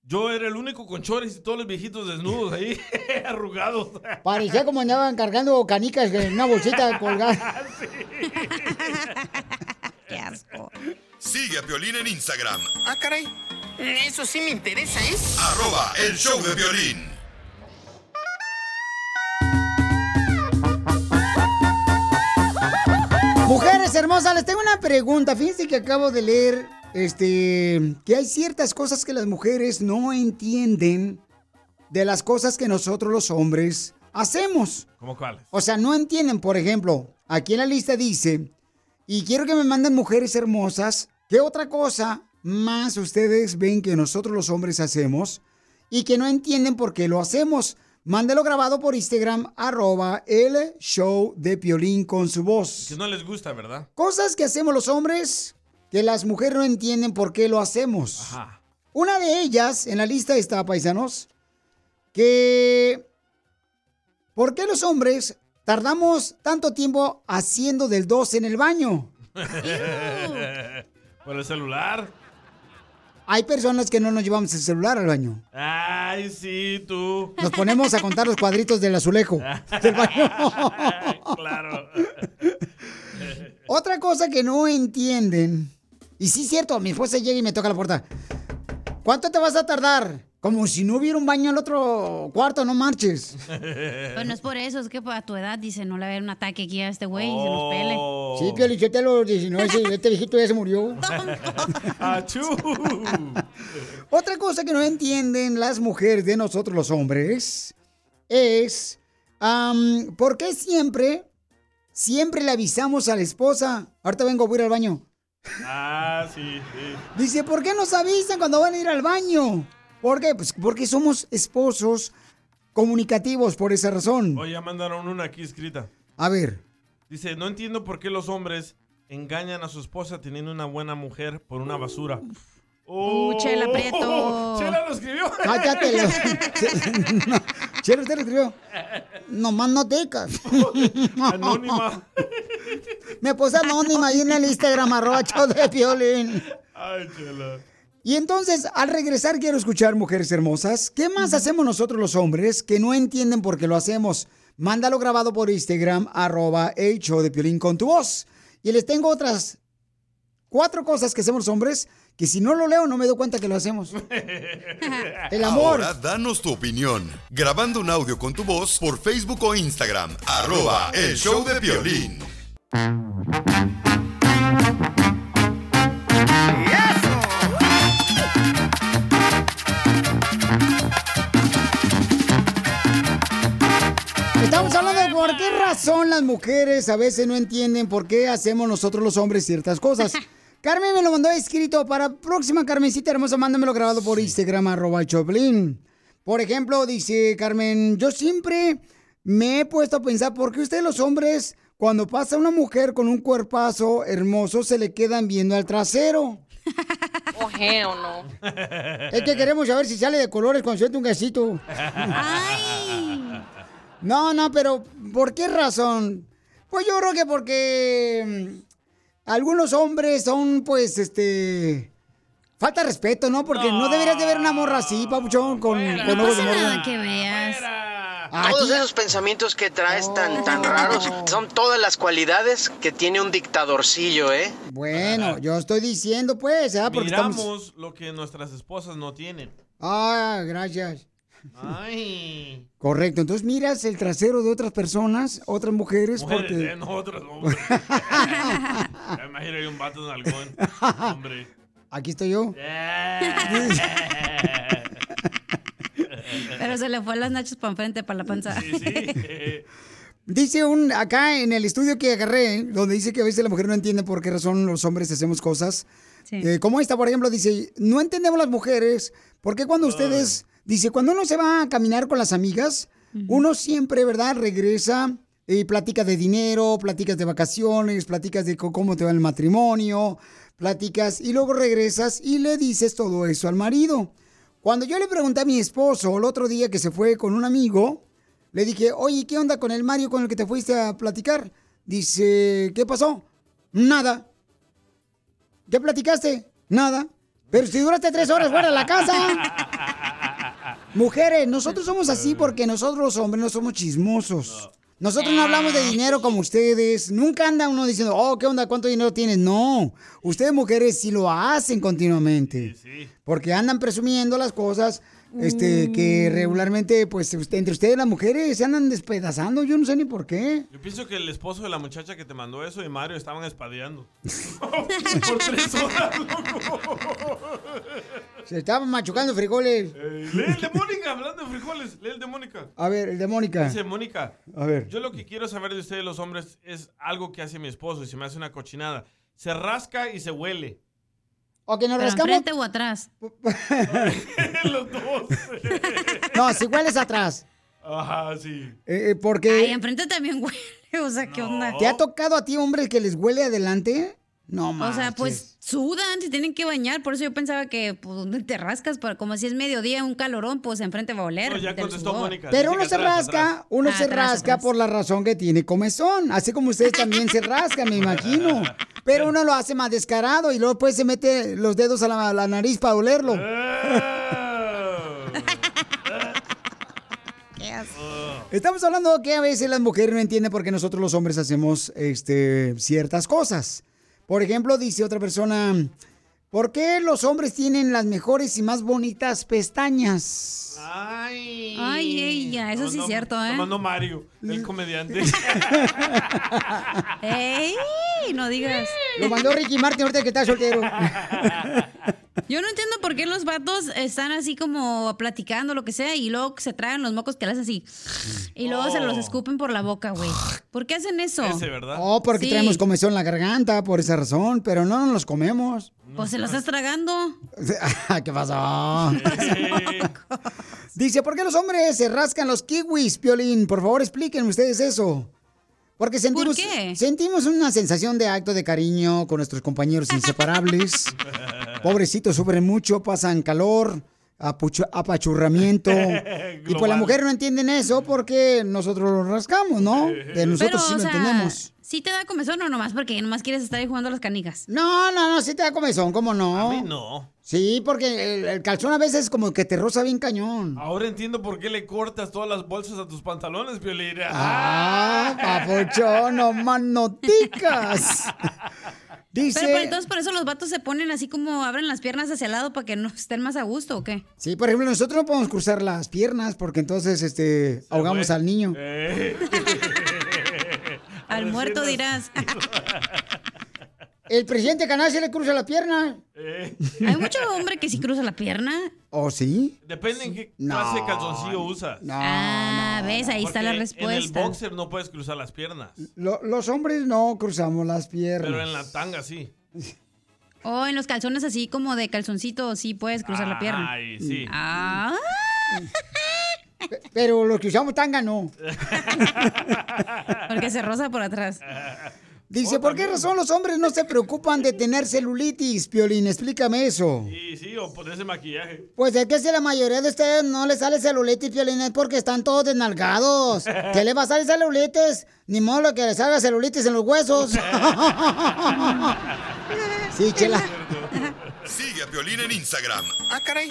Yo era el único con chores y todos los viejitos desnudos ahí, arrugados. Parecía como andaban cargando canicas en una bolsita colgada. Qué asco. Sigue a Piolín en Instagram, Ah, caray. Eso sí me interesa, ¿eh? arroba el show de violín. Mujeres hermosas, les tengo una pregunta. Fíjense que acabo de leer este, que hay ciertas cosas que las mujeres no entienden de las cosas que nosotros los hombres hacemos. ¿Cómo cuáles? O sea, no entienden, por ejemplo, aquí en la lista dice, y quiero que me manden mujeres hermosas, ¿qué otra cosa más ustedes ven que nosotros los hombres hacemos y que no entienden por qué lo hacemos? Mándelo grabado por Instagram, arroba el show de Piolín con su voz. Que no les gusta, ¿verdad? Cosas que hacemos los hombres que las mujeres no entienden por qué lo hacemos. Ajá. Una de ellas en la lista está, paisanos, que ¿por qué los hombres tardamos tanto tiempo haciendo del 2 en el baño? Por el celular. Hay personas que no nos llevamos el celular al baño. Ay, sí, tú. Nos ponemos a contar los cuadritos del azulejo. del baño. claro. Otra cosa que no entienden, y sí es cierto, mi esposa llega y me toca la puerta. ¿Cuánto te vas a tardar? Como si no hubiera un baño en el otro cuarto, no marches. Pero no es por eso, es que a tu edad dice, no le va a haber un ataque aquí a este güey y se nos pele. Sí, Pio Lichotelo, 19, ese- este viejito ya se murió. Achú. Otra cosa que no entienden las mujeres de nosotros los hombres es am, por qué siempre, siempre le avisamos a la esposa. Ahorita vengo, voy a ir al baño. Ah, sí, sí. Dice, ¿por qué nos avisan cuando van a ir al baño? ¿Por qué? Pues porque somos esposos comunicativos por esa razón. Hoy ya mandaron una aquí escrita. A ver. Dice, no entiendo por qué los hombres engañan a su esposa teniendo una buena mujer por una basura. Uh, Chela Prieto. Chela lo escribió. Cállate. lo- No, Chelo, usted lo escribió. Nomás no tecas. Anónima. Me puse anónima ahí en el Instagram, arroba show de Piolín. Ay, Chela. Y entonces, al regresar, quiero escuchar, mujeres hermosas, ¿qué más hacemos nosotros los hombres que no entienden por qué lo hacemos? Mándalo grabado por Instagram, arroba el show de Piolín con tu voz. Y les tengo otras cuatro cosas que hacemos los hombres que si no lo leo no me doy cuenta que lo hacemos. El amor. Ahora danos tu opinión. Grabando un audio con tu voz por Facebook o Instagram. Arroba el show de violín. Estamos hablando de por qué razón las mujeres a veces no entienden por qué hacemos nosotros los hombres ciertas cosas. Carmen me lo mandó escrito para próxima Carmencita hermosa, mándamelo grabado por Instagram, arroba Choplin. Por ejemplo, dice Carmen, yo siempre me he puesto a pensar por qué ustedes los hombres, cuando pasa una mujer con un cuerpazo hermoso, se le quedan viendo al trasero. Oh, hell no. Es que queremos saber si sale de colores cuando suelta un gasito. No, no, pero ¿por qué razón? Pues yo creo que porque mm, algunos hombres son, pues, este... Falta de respeto, ¿no? Porque no, deberías de ver una morra así, papuchón, con, con No ojos de pasa morra. nada que veas. Todos esos pensamientos que traes tan, tan raros son todas las cualidades que tiene un dictadorcillo, ¿eh? Bueno, yo estoy diciendo, pues, ¿ah? Porque Miramos estamos... lo que nuestras esposas no tienen. Ah, gracias. Ay. Correcto, entonces miras el trasero de otras personas, otras mujeres, Mujeres, porque... eh, no otros hombres. Ya me imagino hay un vato en algón. Hombre. Aquí estoy yo. Pero se le fue las nachos para enfrente, para la panza. Dice un acá en el estudio que agarré, donde dice que a veces la mujer no entiende por qué razón los hombres hacemos cosas. Sí. Eh, como esta, por ejemplo, dice, no entendemos las mujeres, por qué cuando ustedes, dice, cuando uno se va a caminar con las amigas, uno siempre, ¿verdad? Regresa y platica de dinero, platicas de vacaciones, platicas de cómo te va el matrimonio, platicas y luego regresas y le dices todo eso al marido. Cuando yo le pregunté a mi esposo el otro día que se fue con un amigo, le dije, oye, ¿qué onda con el Mario con el que te fuiste a platicar? Dice, ¿qué pasó? Nada. ¿Qué platicaste? Nada. Pero si duraste tres horas fuera de la casa. Mujeres, nosotros somos así porque nosotros los hombres no somos chismosos. Nosotros no hablamos de dinero como ustedes. Nunca anda uno diciendo, oh, ¿qué onda? ¿Cuánto dinero tienes? No. Ustedes mujeres sí lo hacen continuamente. Porque andan presumiendo las cosas este, que regularmente, pues, usted- entre ustedes las mujeres se andan despedazando. Yo no sé ni por qué. Yo pienso que el esposo de la muchacha que te mandó eso y Mario estaban espadeando. Por tres horas, loco. Se estaban machucando frijoles. Eh, lee el de Mónica, hablando de frijoles. Lee el de Mónica. A ver, el de Mónica. Dice Mónica. A ver. Yo lo que quiero saber de ustedes, los hombres, es algo que hace mi esposo y se me hace una cochinada. Se rasca y se huele. O que nos ¿Pero rascamos. enfrente o atrás? Los dos. No, si hueles atrás. Ajá, sí. Eh, eh, porque. Ay, enfrente también huele. O sea, ¿qué onda? ¿Te ha tocado a ti, hombre, que les huele adelante? No, O sea, pues sudan, se tienen que bañar. Por eso yo pensaba que, pues, ¿dónde te rascas? Para, como si es mediodía, un calorón, pues enfrente va a oler. No, ya contestó. Mónica. Pero uno se atrás, rasca, atrás. uno Ah, se atrás, rasca atrás. por la razón que tiene comezón, así como ustedes también se rascan, me imagino. Pero uno lo hace más descarado y luego después se mete los dedos a la, a la nariz para olerlo. Estamos hablando que a veces las mujeres no entienden por qué nosotros los hombres hacemos este, ciertas cosas. Por ejemplo, dice otra persona, ¿por qué los hombres tienen las mejores y más bonitas pestañas? Ay. Ay, ella, eso sí es cierto, ¿eh? Lo mandó Mario, el comediante. ¡Ey! No digas. Lo mandó Ricky Martin ahorita que está soltero. Yo no entiendo por qué los vatos están así como platicando, lo que sea, y luego se traen los mocos que le hacen así. Y luego se los Oh. escupen por la boca, güey. ¿Por qué hacen eso? Oh, porque Sí. traemos comezón en la garganta, por esa razón, pero no nos los comemos. Pues se los estás tragando. ¿Qué pasó? Dice, ¿por qué los hombres se rascan los kiwis, Piolín? Por favor, explíquenme ustedes eso. Porque sentimos, qué? sentimos una sensación de acto de cariño con nuestros compañeros inseparables. Pobrecitos, sufren mucho, pasan calor, apachurramiento. y pues las mujeres no entienden eso porque nosotros lo rascamos, ¿no? De nosotros sí Pero, o lo sea, entendemos. ¿sí te da comezón o nomás? Porque nomás quieres estar ahí jugando a las canicas. No, no, no, sí te da comezón, ¿cómo no? A mí no. Sí, porque el, el calzón a veces como que te roza bien cañón. Ahora entiendo por qué le cortas todas las bolsas a tus pantalones, Piolín. Ah, papuchón, no más noticas. Dice... Pero, pero entonces por eso los vatos se ponen así como abren las piernas hacia el lado para que no estén más a gusto o qué? Sí, por ejemplo, nosotros no podemos cruzar las piernas porque entonces este ahogamos al niño. Eh. Al muerto dirás. El presidente canal se le cruza la pierna. Hay mucho hombre que sí cruza la pierna. ¿Oh, sí? Depende en qué No. clase de calzoncillo usas. ah, ves, ahí está la Porque En el respuesta. boxer no puedes cruzar las piernas, Lo- los hombres no cruzamos las piernas. pero en la tanga sí. O en los calzones así como de calzoncito, sí puedes cruzar la pierna. Ay, sí. Ah, Pe- Pero los que usamos tanga no. porque se roza por atrás. Dice, ¿por qué razón los hombres no se preocupan de tener celulitis, Piolín? Explícame eso. Sí, sí, o ponerse maquillaje. Pues es que si la mayoría de ustedes no les sale celulitis, Piolín, es porque están todos desnalgados. ¿Qué le va a salir celulitis? Ni modo que les haga celulitis en los huesos. sí, chela. Sigue a Piolín en Instagram, Ah, caray.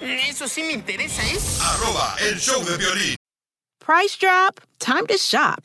Eso sí me interesa, ¿es? arroba el show de violín. Price drop? Time to shop.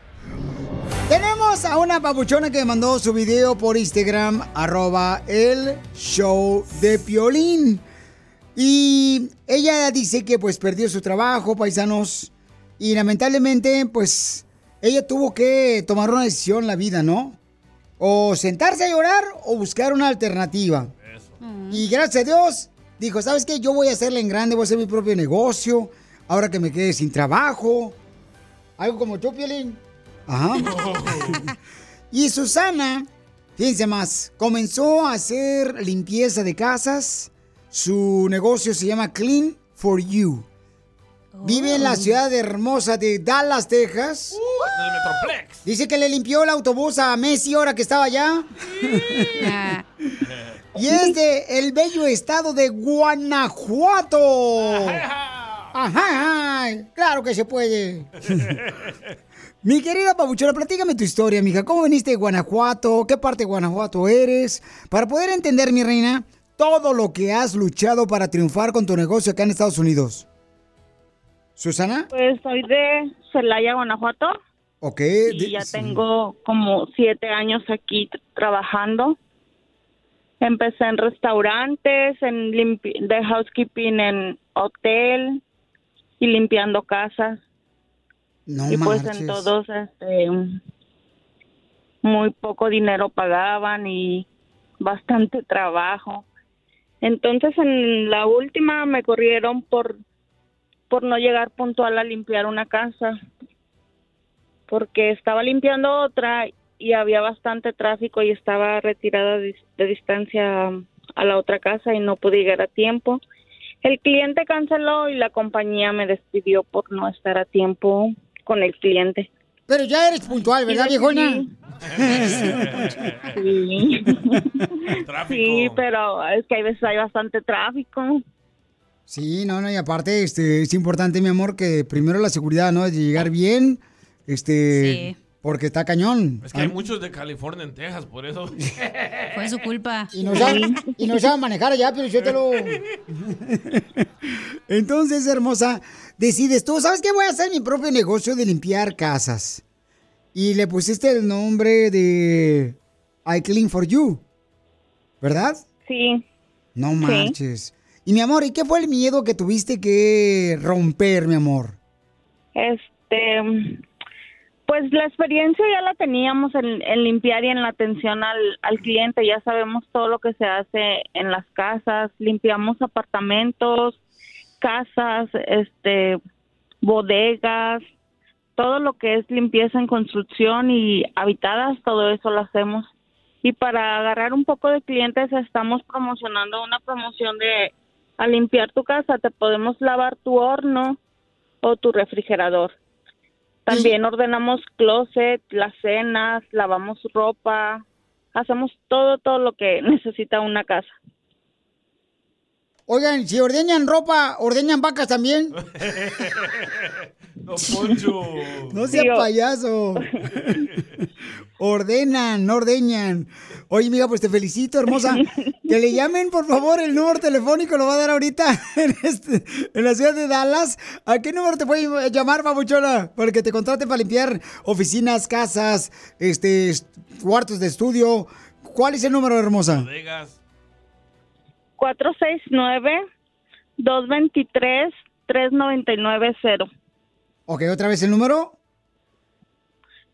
Tenemos a una papuchona que mandó su video por Instagram, arroba el show de Piolín. Y ella dice que pues perdió su trabajo, paisanos. Y lamentablemente pues ella tuvo que tomar una decisión en la vida, ¿no? O sentarse a llorar o buscar una alternativa. Y gracias a Dios dijo, ¿sabes qué? Yo voy a hacerle en grande, voy a hacer mi propio negocio. Ahora que me quede sin trabajo. Algo como yo, Piolín. Ajá. y Susana, fíjense más, comenzó a hacer limpieza de casas. Su negocio se llama Clean for You. Vive en la ciudad hermosa de Dallas, Texas. El Metroplex. Dice que le limpió el autobús a Messi ahora que estaba allá. y es de el bello estado de Guanajuato. Ajá, claro que se puede. Mi querida Pabuchona, platícame tu historia, mija. ¿Cómo viniste de Guanajuato? ¿Qué parte de Guanajuato eres? Para poder entender, mi reina, todo lo que has luchado para triunfar con tu negocio acá en Estados Unidos. ¿Susana? Pues soy de Celaya, Guanajuato. Ok. Y ya sí. tengo como siete años aquí trabajando. Empecé en restaurantes, en de housekeeping en hotel y limpiando casas. No y pues marches. en todos este muy poco dinero pagaban y bastante trabajo. Entonces en la última me corrieron por por no llegar puntual a limpiar una casa. Porque estaba limpiando otra y había bastante tráfico y estaba retirada de, de distancia a la otra casa y no pude llegar a tiempo. El cliente canceló y la compañía me despidió por no estar a tiempo con el cliente. Pero ya eres puntual, ¿verdad, Sí, viejona? Sí. Sí, pero es que hay veces hay bastante tráfico. Sí, no, no, y aparte, este, es importante, mi amor, que primero la seguridad, ¿no? De llegar bien, este, porque está cañón. Es que hay muchos de California en Texas, por eso. Fue su culpa. Y no saben, y no saben manejar allá, pero yo te lo... Entonces, hermosa, decides tú, ¿sabes qué? Voy a hacer mi propio negocio de limpiar casas. Y le pusiste el nombre de I Clean For You, ¿verdad? Sí. No marches. Y mi amor, ¿y qué fue el miedo que tuviste que romper, mi amor? Este, pues la experiencia ya la teníamos en, limpiar y en la atención al, al cliente. Ya sabemos todo lo que se hace en las casas. Limpiamos apartamentos, casas, este, bodegas, todo lo que es limpieza en construcción y habitadas, todo eso lo hacemos. Y para agarrar un poco de clientes estamos promocionando una promoción de al limpiar tu casa te podemos lavar tu horno o tu refrigerador. También ordenamos closet, las cenas, lavamos ropa, hacemos todo, todo lo que necesita una casa. Oigan, si ordeñan ropa, ¿ordeñan vacas también? Don Poncho. No sea payaso. Ordenan, no ordeñan. Oye, amiga, pues te felicito, hermosa. Que le llamen, por favor, el número telefónico, lo va a dar ahorita en, este- en la ciudad de Dallas. ¿A qué número te puede llamar, babuchona? Para que te contraten para limpiar oficinas, casas, este, est- cuartos de estudio. ¿Cuál es el número, hermosa? 469-223-3990. Ok, otra vez el número.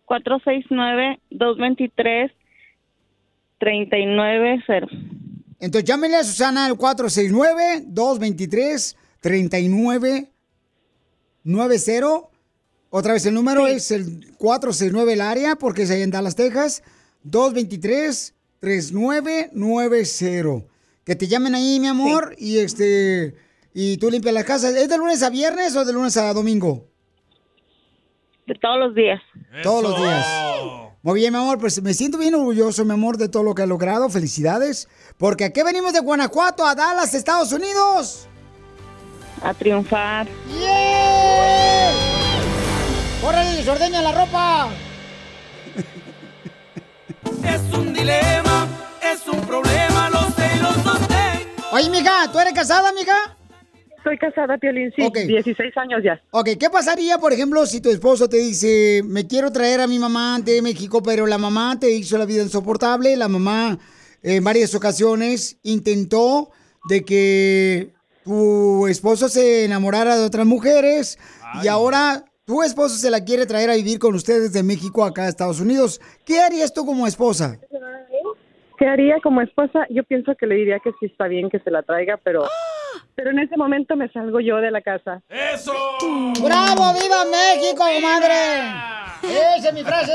469-223-3990. Entonces llámenle a Susana al 469-223-3990. Otra vez el número es el 469 el área porque es ahí en Dallas, Texas. 223-3990. Que te llamen ahí, mi amor, y este y tú limpias la casa. ¿Es de lunes a viernes o de lunes a domingo? De todos los días. Todos los días. Muy bien, mi amor, pues me siento bien orgulloso, mi amor, de todo lo que has logrado. Felicidades. Porque aquí venimos de Guanajuato a Dallas, Estados Unidos. A triunfar. ¡Yeah! ¡Órale, desordeña la ropa! Es un dilema, Oye, mija, ¿tú eres casada, mija? Estoy casada, Piolín, sí, 16 años ya. Ok, ¿qué pasaría, por ejemplo, si tu esposo te dice, me quiero traer a mi mamá de México, pero la mamá te hizo la vida insoportable, la mamá en varias ocasiones intentó de que tu esposo se enamorara de otras mujeres y ahora tu esposo se la quiere traer a vivir con ustedes de México acá a Estados Unidos. ¿Qué harías tú como esposa? ¿Qué haría como esposa? Yo pienso que le diría que sí está bien que se la traiga, pero, pero en ese momento me salgo yo de la casa. ¡Eso! ¡Bravo! ¡Viva México, madre! ¡Esa es mi frase!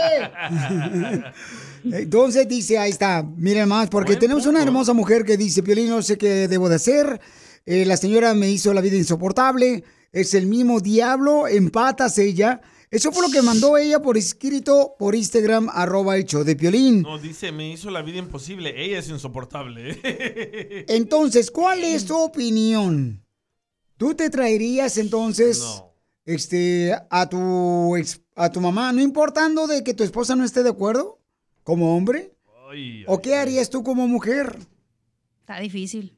Entonces dice, ahí está, miren más, porque tenemos una hermosa mujer que dice, Piolín, no sé qué debo de hacer, Eh, la señora me hizo la vida insoportable, es el mismo diablo, en patas ella. Eso fue lo que mandó ella por escrito por Instagram, arroba el show de Piolín. No, dice, me hizo la vida imposible. Ella es insoportable. Entonces, ¿cuál es tu opinión? ¿Tú te traerías entonces este a tu ex- a tu mamá, no importando de que tu esposa no esté de acuerdo como hombre? ¿O qué harías tú como mujer? Está difícil.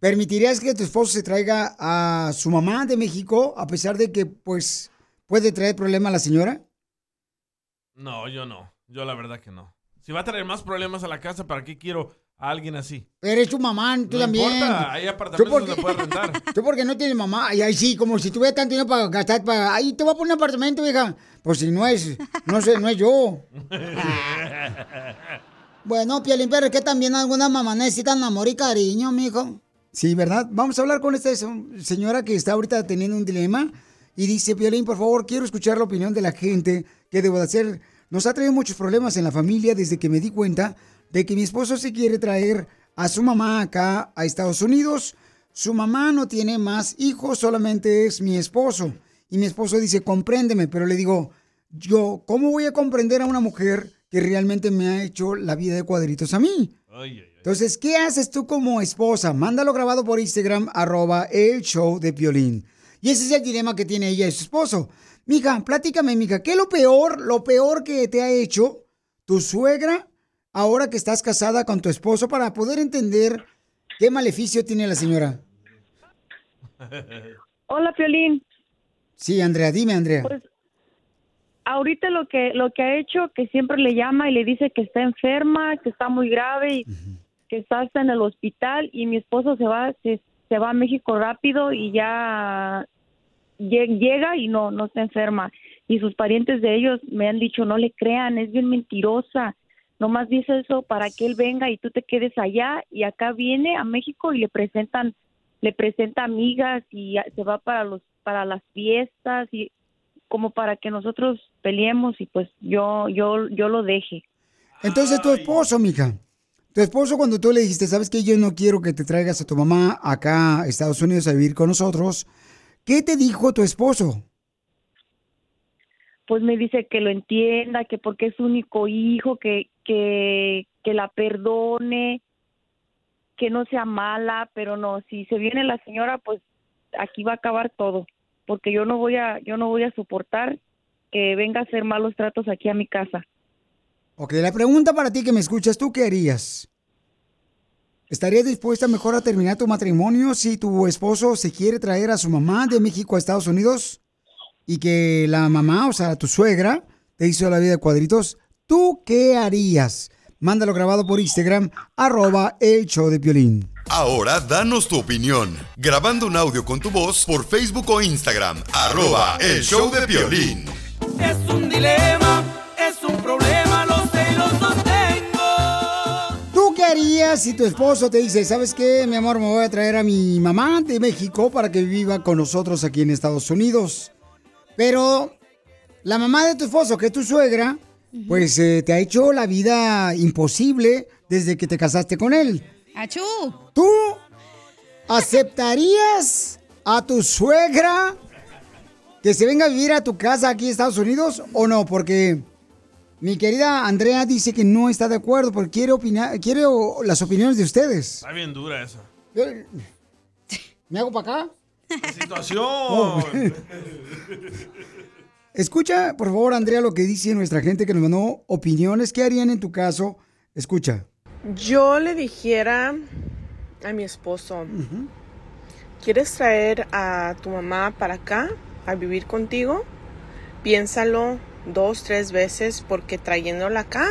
¿Permitirías que tu esposo se traiga a su mamá de México a pesar de que pues puede traer problema a la señora? No, yo no. Yo la verdad que no. Si va a traer más problemas a la casa, ¿para qué quiero a alguien así? Eres tu mamá, tú No también. importa, hay ¿Tú apartamentos por donde puedes rentar. Tú porque no tienes mamá. Y ahí sí, como si tuviera tanto dinero para gastar para. Ahí te voy a poner un apartamento, vieja. Pues si no es, no sé, no es yo. Bueno, Piolín, pero es que también algunas mamás necesitan amor y cariño, mijo. Sí, ¿verdad? Vamos a hablar con esta se- señora que está ahorita teniendo un dilema y dice, Piolín, por favor, quiero escuchar la opinión de la gente. ¿Qué debo de hacer? Nos ha traído muchos problemas en la familia desde que me di cuenta de que mi esposo se quiere traer a su mamá acá a Estados Unidos. Su mamá no tiene más hijos, solamente es mi esposo. Y mi esposo dice, compréndeme, pero le digo, yo, ¿cómo voy a comprender a una mujer que realmente me ha hecho la vida de cuadritos a mí? Entonces, ¿qué haces tú como esposa? Mándalo grabado por Instagram, arroba el show de violín. Y ese es el dilema que tiene ella y su esposo. Mija, platícame, mija, ¿qué es lo peor, lo peor que te ha hecho tu suegra ahora que estás casada con tu esposo para poder entender qué maleficio tiene la señora? Hola, Piolín. Sí, Andrea, dime, Andrea. Pues ahorita lo que lo que ha hecho que siempre le llama y le dice que está enferma, que está muy grave y que está hasta en el hospital y mi esposo se va se, se va a México rápido y ya lle- llega y no no está enferma y sus parientes de ellos me han dicho no le crean, es bien mentirosa. Nomás dice eso para que él venga y tú te quedes allá y acá viene a México y le presentan le presenta amigas y se va para los para las fiestas y como para que nosotros peleemos y pues yo yo yo lo deje. Entonces tu esposo, mija. Tu esposo cuando tú le dijiste, sabes que yo no quiero que te traigas a tu mamá acá a Estados Unidos a vivir con nosotros, ¿qué te dijo tu esposo? Pues me dice que lo entienda, que porque es su único hijo, que que que la perdone, que no sea mala, pero no, si se viene la señora, pues aquí va a acabar todo, porque yo no voy a yo no voy a soportar que venga a hacer malos tratos aquí a mi casa. Ok, la pregunta para ti que me escuchas, ¿tú qué harías? ¿Estarías dispuesta mejor a terminar tu matrimonio si tu esposo se quiere traer a su mamá de México a Estados Unidos y que la mamá, o sea, tu suegra, te hizo la vida de cuadritos? ¿Tú qué harías? Mándalo grabado por Instagram, arroba el show de violín. Ahora danos tu opinión, grabando un audio con tu voz por Facebook o Instagram, arroba el show de violín. Es un dilema, si tu esposo te dice, ¿sabes qué, mi amor? Me voy a traer a mi mamá de México para que viva con nosotros aquí en Estados Unidos. Pero la mamá de tu esposo, que es tu suegra, pues eh, te ha hecho la vida imposible desde que te casaste con él. ¡Achú! ¿Tú aceptarías a tu suegra que se venga a vivir a tu casa aquí en Estados Unidos o no? Porque mi querida Andrea dice que no está de acuerdo porque quiere opinar, quiere las opiniones de ustedes. Está bien dura esa. Yo- ¿Me hago para acá? La situación. Oh. Escucha, por favor, Andrea, lo que dice nuestra gente que nos mandó opiniones. ¿Qué harían en tu caso? Escucha. Yo le dijera a mi esposo, ¿quieres traer a tu mamá para acá a vivir contigo? Piénsalo dos, tres veces porque trayéndola acá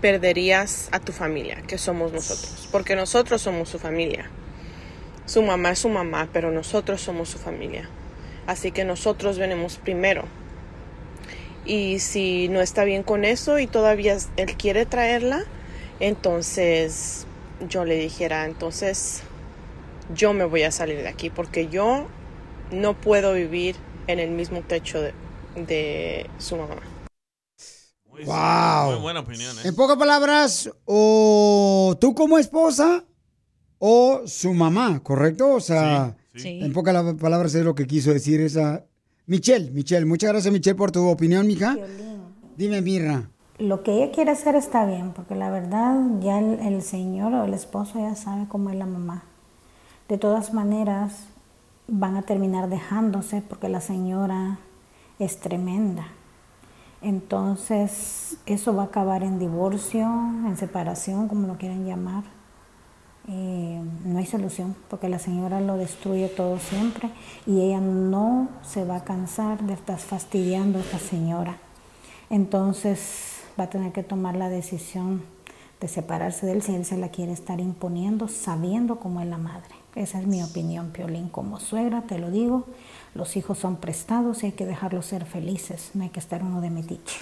perderías a tu familia, que somos nosotros, porque nosotros somos su familia. Su mamá es su mamá, pero nosotros somos su familia. Así que nosotros venimos primero. Y si no está bien con eso y todavía él quiere traerla, entonces yo le dijera, entonces yo me voy a salir de aquí porque yo no puedo vivir en el mismo techo de, de su mamá. ¡Wow! Muy buena opinión, ¿eh? En pocas palabras, o tú como esposa o su mamá, ¿correcto? O sea, Sí, sí. en pocas la- palabras es lo que quiso decir esa... Michelle, Michelle, muchas gracias Michelle por tu opinión, mija. Dime, Mirna. Lo que ella quiere hacer está bien, porque la verdad ya el, el señor o el esposo ya sabe cómo es la mamá. De todas maneras, van a terminar dejándose porque la señora es tremenda. Entonces, eso va a acabar en divorcio, en separación, como lo quieran llamar. Eh, no hay solución porque la señora lo destruye todo siempre y ella no se va a cansar de estar fastidiando a esta señora. Entonces va a tener que tomar la decisión de separarse de él si él se la quiere estar imponiendo sabiendo cómo es la madre. Esa es mi opinión, Piolín. Como suegra te lo digo, los hijos son prestados y hay que dejarlos ser felices, no hay que estar uno de metiche.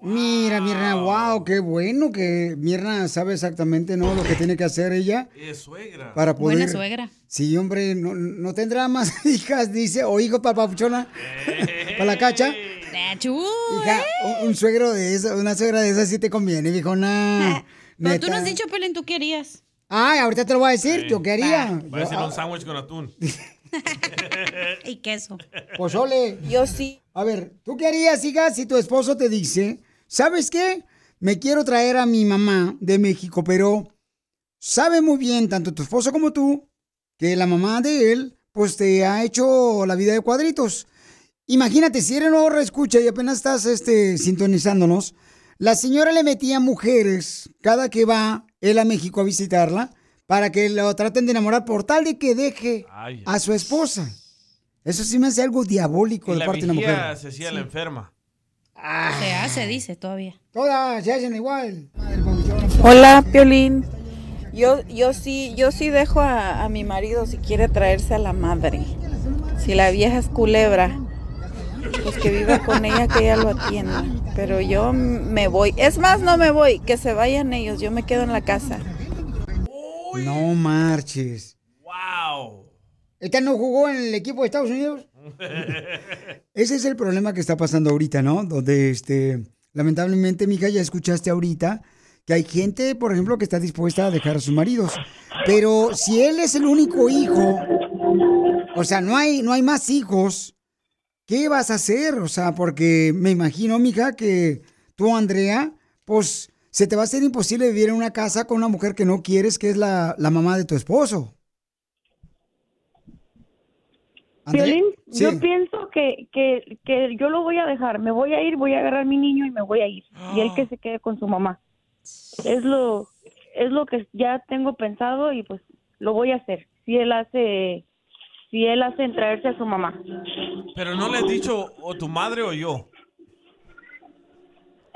Mira, Mirna, wow, qué bueno que Mirna sabe exactamente ¿no? lo que tiene que hacer ella Es suegra. para poder... Buena suegra. Sí, hombre, no, no tendrá más hijas, dice, o hijos para papuchona, para la cacha. ¡Achú! Hija, un, un suegro de esa, una suegra de esas sí te conviene, viejona. Pero tú no has dicho, Pelín, tú querías. Ay, ahorita te lo voy a decir, yo quería. Va a ser un sándwich con atún. y queso. Pozole. Yo sí. A ver, ¿tú qué harías, hija, si tu esposo te dice, ¿sabes qué? Me quiero traer a mi mamá de México, pero sabe muy bien, tanto tu esposo como tú, que la mamá de él, pues te ha hecho la vida de cuadritos. Imagínate, si eres nuevo escucha y apenas estás este, sintonizándonos, la señora le metía mujeres cada que va él a México a visitarla para que lo traten de enamorar por tal de que deje Ay. a su esposa. Eso sí me hace algo diabólico Y de la parte de una mujer. se hacía la enferma. Se hace, dice, todavía. Todas se hacen igual. Hola, Piolín. Yo, yo sí, yo sí dejo a, a mi marido si quiere traerse a la madre. Si la vieja es culebra, pues que viva con ella, que ella lo atienda. Pero yo me voy. Es más, no me voy, que se vayan ellos. Yo me quedo en la casa. No marches. ¡Wow! ¿Esta no jugó en el equipo de Estados Unidos? Ese es el problema que está pasando ahorita, ¿no? Donde, este, lamentablemente, mija, ya escuchaste ahorita que hay gente, por ejemplo, que está dispuesta a dejar a sus maridos. Pero si él es el único hijo, o sea, no hay, no hay más hijos, ¿qué vas a hacer? O sea, porque me imagino, mija, que tú, Andrea, pues se te va a hacer imposible vivir en una casa con una mujer que no quieres, que es la, la mamá de tu esposo. Violín, Sí. yo pienso que, que, que yo lo voy a dejar, me voy a ir, voy a agarrar a mi niño y me voy a ir. Y él que se quede con su mamá. Es lo, es lo que ya tengo pensado y pues lo voy a hacer. Si él hace, si él hace en traerse a su mamá. Pero no le has dicho o tu madre o yo.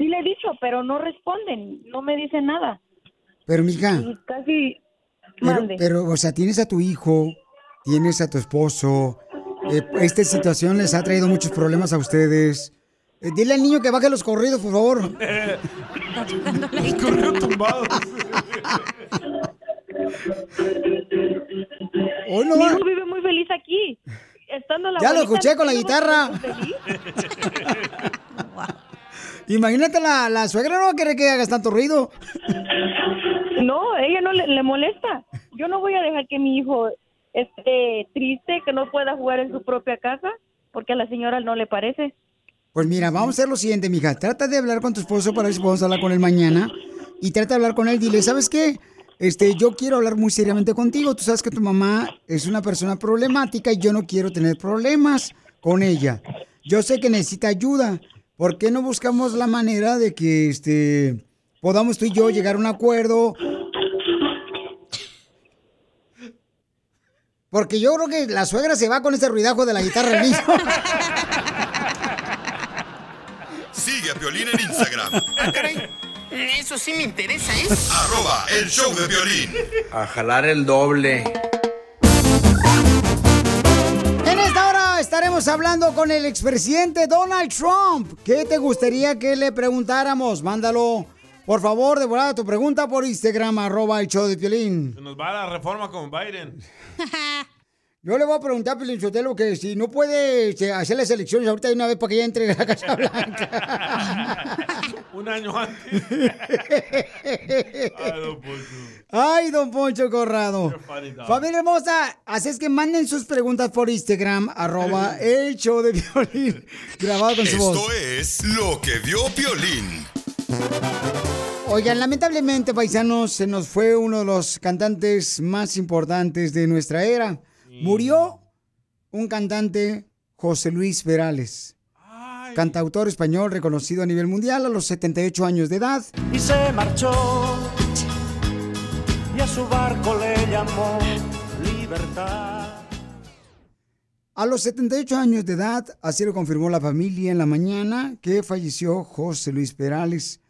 Sí le he dicho, pero no responden, no me dicen nada. Pero, mija, Y casi pero, mande. pero, o sea, tienes a tu hijo, tienes a tu esposo. eh, esta situación les ha traído muchos problemas a ustedes. Eh, dile al niño que baje los corridos, por favor. Los corridos tumbados. Hoy no Mi hijo vive muy feliz aquí. Estando la Ya lo escuché con la guitarra. Imagínate, la, la suegra no va a querer que hagas tanto ruido. No, ella no le, le molesta. Yo no voy a dejar que mi hijo esté triste, que no pueda jugar en su propia casa, porque a la señora no le parece. Pues mira, vamos a hacer lo siguiente, mija. Trata de hablar con tu esposo para ver si podemos hablar con él mañana. Y trata de hablar con él. Dile, ¿sabes qué? Este, yo quiero hablar muy seriamente contigo. Tú sabes que tu mamá es una persona problemática y yo no quiero tener problemas con ella. Yo sé que necesita ayuda. ¿Por qué no buscamos la manera de que este podamos tú y yo llegar a un acuerdo? Porque yo creo que la suegra se va con ese ruidajo de la guitarra del niño. Sigue a Piolín en Instagram. Ah, caray. Eso sí me interesa, ¿eh? Arroba el show de violín. A jalar el doble. Estaremos hablando con el expresidente Donald Trump. ¿Qué te gustaría que le preguntáramos? Mándalo, por favor, de volada tu pregunta por Instagram, arroba el show de Piolín. Se nos va la reforma con Biden. Yo le voy a preguntar a Piolín Sotelo que si no puede este, hacer las elecciones ahorita de una vez para que ya entre a la Casa Blanca. Un año antes. Ay, don Poncho. Ay, don Poncho Corrado. Familia hermosa, así es que manden sus preguntas por Instagram, arroba el show de Piolín, grabado con su voz. Esto es lo que vio Piolín. Oigan, lamentablemente, paisanos, se nos fue uno de los cantantes más importantes de nuestra era. Murió un cantante, José Luis Perales. Cantautor español reconocido a nivel mundial a los 78 años de edad. y se marchó y a su barco le llamó libertad. A los 78 años de edad, así lo confirmó la familia en la mañana, que falleció José Luis Perales.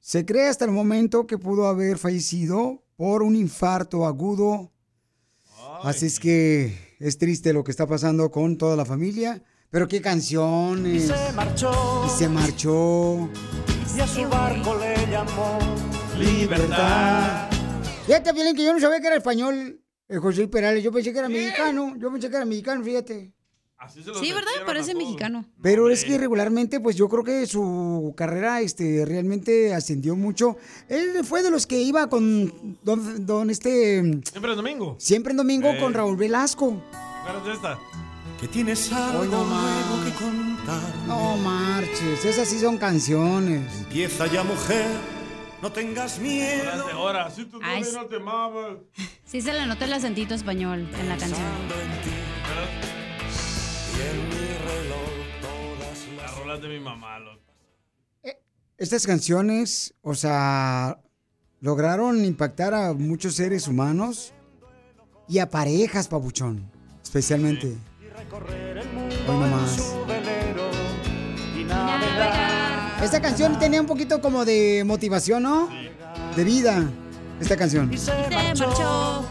Se cree hasta el momento que pudo haber fallecido por un infarto agudo. Así es que es triste lo que está pasando con toda la familia. Pero qué Y canciones. se marchó Y se marchó. y a su barco le llamó Libertad. Fíjate, Piolín, que yo no sabía que era español el José Perales. Yo pensé que era mexicano. Yo pensé que era mexicano, fíjate. Sí, ¿verdad? Parece mexicano. Pero es que regularmente, pues yo creo que su carrera este, realmente ascendió mucho. Él fue de los que iba con don, don este... Siempre es domingo. Siempre en domingo Eh. con Raúl Velasco. Espérate esta. Que tienes algo Hoy no nuevo que contar. No marches, esas sí son canciones. Empieza ya mujer, no tengas miedo. Horas de horas. Si tu Ay, no te. Sí se le nota el acentito español en la canción. Las rolas de mi mamá, loco. Estas canciones, o sea, lograron impactar a muchos seres humanos y a parejas, papuchón, especialmente. Hoy nomás. Esta canción tenía un poquito como de motivación, ¿no? De vida, esta canción. Y se marchó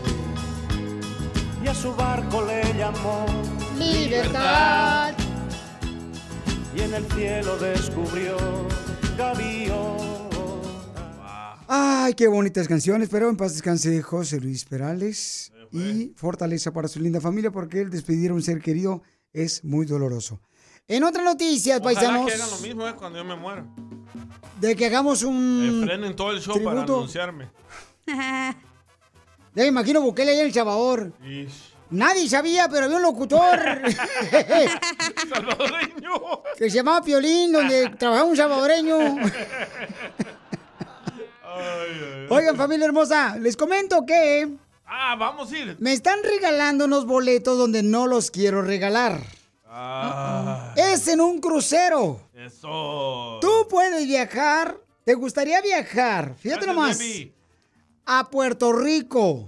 y a su barco le llamó Libertad. y en el cielo descubrió Gavión. Ay, qué bonitas canciones, pero en paz descanse José Luis Perales y fortaleza para su linda familia porque el despedir a un ser querido es muy doloroso. En otras noticias, Ojalá paisanos, que hagan lo mismo eh, cuando yo me muera. de que hagamos Eh, un... frenen todo el show para anunciarme. Ya me imagino Bukele allá en El Salvador. Ish. Nadie sabía, pero había un locutor Salvadoreño. que se llamaba Piolín, donde trabajaba un salvadoreño. Oigan, familia hermosa, les comento que Ah, vamos a ir. me están regalando unos boletos donde no los quiero regalar. Ah, Es en un crucero. eso. Tú puedes viajar. ¿Te gustaría viajar? Fíjate Gracias, nomás. baby. A Puerto Rico.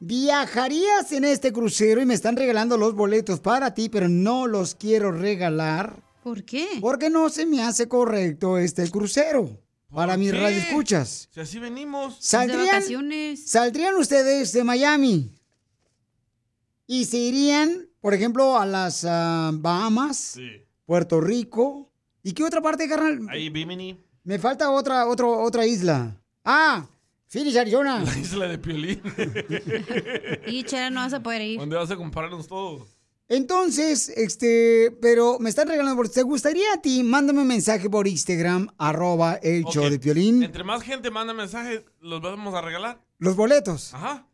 ¿Viajarías en este crucero y me están regalando los boletos para ti, pero no los quiero regalar? ¿Por qué? Porque no se me hace correcto este crucero. Para mis radioescuchas. Si así venimos. ¿Saldrían, vacaciones. ¿Saldrían ustedes de Miami? Y se irían, por ejemplo, a las ah, Bahamas, Sí. Puerto Rico, ¿Y qué otra parte, carnal? Ahí, Bimini. Me falta otra, otro, otra isla. Ah, Phoenix, Arizona. La isla de Piolín. Y Chela, no vas a poder ir. ¿Dónde vas a compararnos todos? Entonces, este, pero me están regalando, por- ¿te gustaría a ti? Mándame un mensaje por Instagram, arroba el show de Piolín. Entre más gente manda mensajes, los vamos a regalar. Los boletos. Ajá.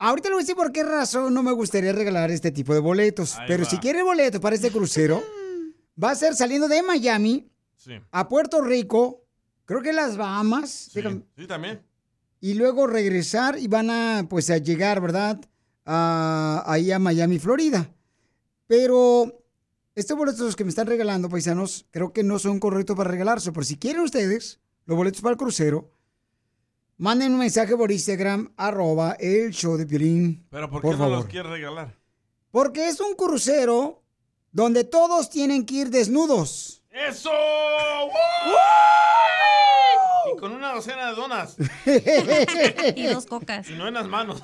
Ahorita le voy a decir por qué razón no me gustaría regalar este tipo de boletos. Ahí pero va. si quiere boleto para este crucero, va a ser saliendo de Miami Sí. a Puerto Rico, creo que las Bahamas, Sí, también. y luego regresar y van a, pues, a llegar, ¿verdad? A- ahí a Miami, Florida. Pero estos boletos que me están regalando, paisanos, creo que no son correctos para regalarse. Por si quieren ustedes los boletos para el crucero, manden un mensaje por Instagram, arroba el show de Piolín. Pero ¿por, por qué no favor. los quiere regalar? Porque es un crucero donde todos tienen que ir desnudos. ¡Eso! Y con una docena de donas. y dos cocas. Y no en las manos.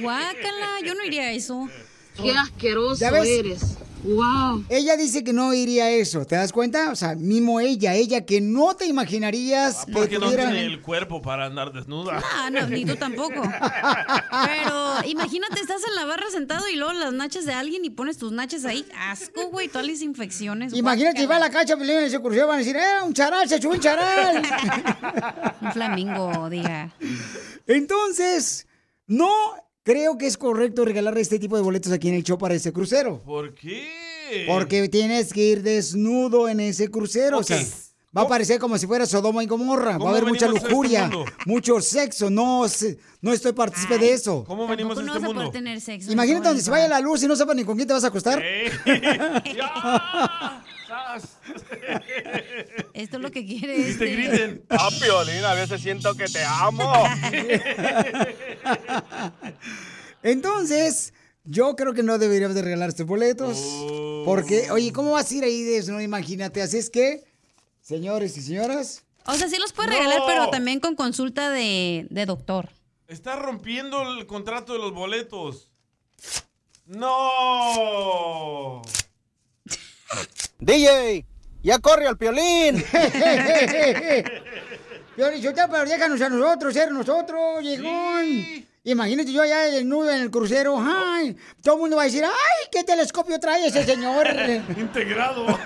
Guácala, yo no iría a eso. Qué asqueroso eres. Wow. Ella dice que no iría a eso, ¿te das cuenta? O sea, mismo ella, ella que no te imaginarías que Porque no tiene el cuerpo para andar desnuda. Ah, no, ni tú tampoco. Pero imagínate, estás en la barra sentado y luego las nachas de alguien y pones tus nachas ahí. Asco, güey, todas las infecciones. Imagínate, si va a la cancha Piolín, en ese crucero van a decir, ¡eh, un charal, se echó un charal! Un flamingo, diga. Entonces, no creo que es correcto regalar este tipo de boletos aquí en el show para ese crucero. ¿Por qué? Porque tienes que ir desnudo en ese crucero. O sea, va a parecer como si fuera Sodoma y Gomorra. Va a ¿Cómo haber mucha a este lujuria, mundo? mucho sexo. No, sé- no estoy partícipe de eso. ¿Cómo venimos a no este a poder mundo? tener sexo. Imagínate no, donde se vaya la luz y no sepas ni con quién te vas a acostar. Esto es lo que quiere Y te este. griten. Ah, Piolín, a veces siento que te amo. Entonces, yo creo que no deberíamos de regalar estos boletos. Oh. Porque, oye, ¿cómo vas a ir ahí desnudo? Imagínate. Así es que, señores y señoras, O sea, sí los puedes No. regalar, pero también con consulta de, de doctor. Está rompiendo el contrato de los boletos. ¡No! DJ, ya corre al Piolín. Piolín, yo te pero déjanos a nosotros ser nosotros, llegón. Imagínate yo allá desnudo en el crucero, ay, todo el mundo va a decir, ay, qué telescopio trae ese señor. Integrado.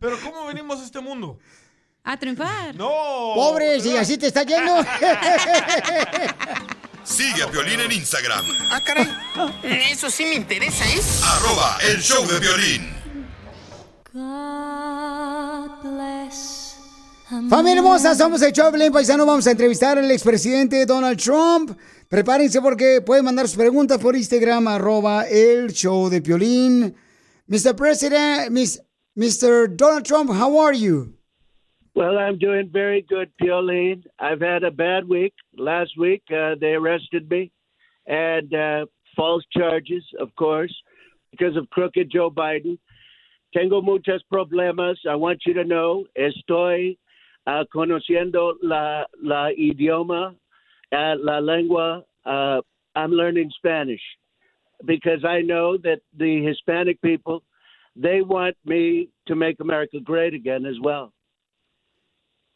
Pero ¿cómo venimos a este mundo? A triunfar. No. Pobre, si así te está yendo. Sigue a Piolín en Instagram, Ah, caray. Eso sí me interesa, ¿eh? arroba el show de violín. Familia hermosa, somos el Choplin Paisano. Vamos a entrevistar al expresidente Donald Trump. Prepárense porque pueden mandar sus preguntas por Instagram, arroba el show de Piolín. Mr. President, Miss, Mr. Donald Trump, how are you? Well, I'm doing very good, Piolene. I've had a bad week. Last week, uh, they arrested me and uh, false charges, of course, because of crooked Joe Biden. Tengo muchos problemas. I want you to know, estoy uh, conociendo la, la idioma, uh, la lengua. Uh, I'm learning Spanish because I know that the Hispanic people, they want me to make America great again as well.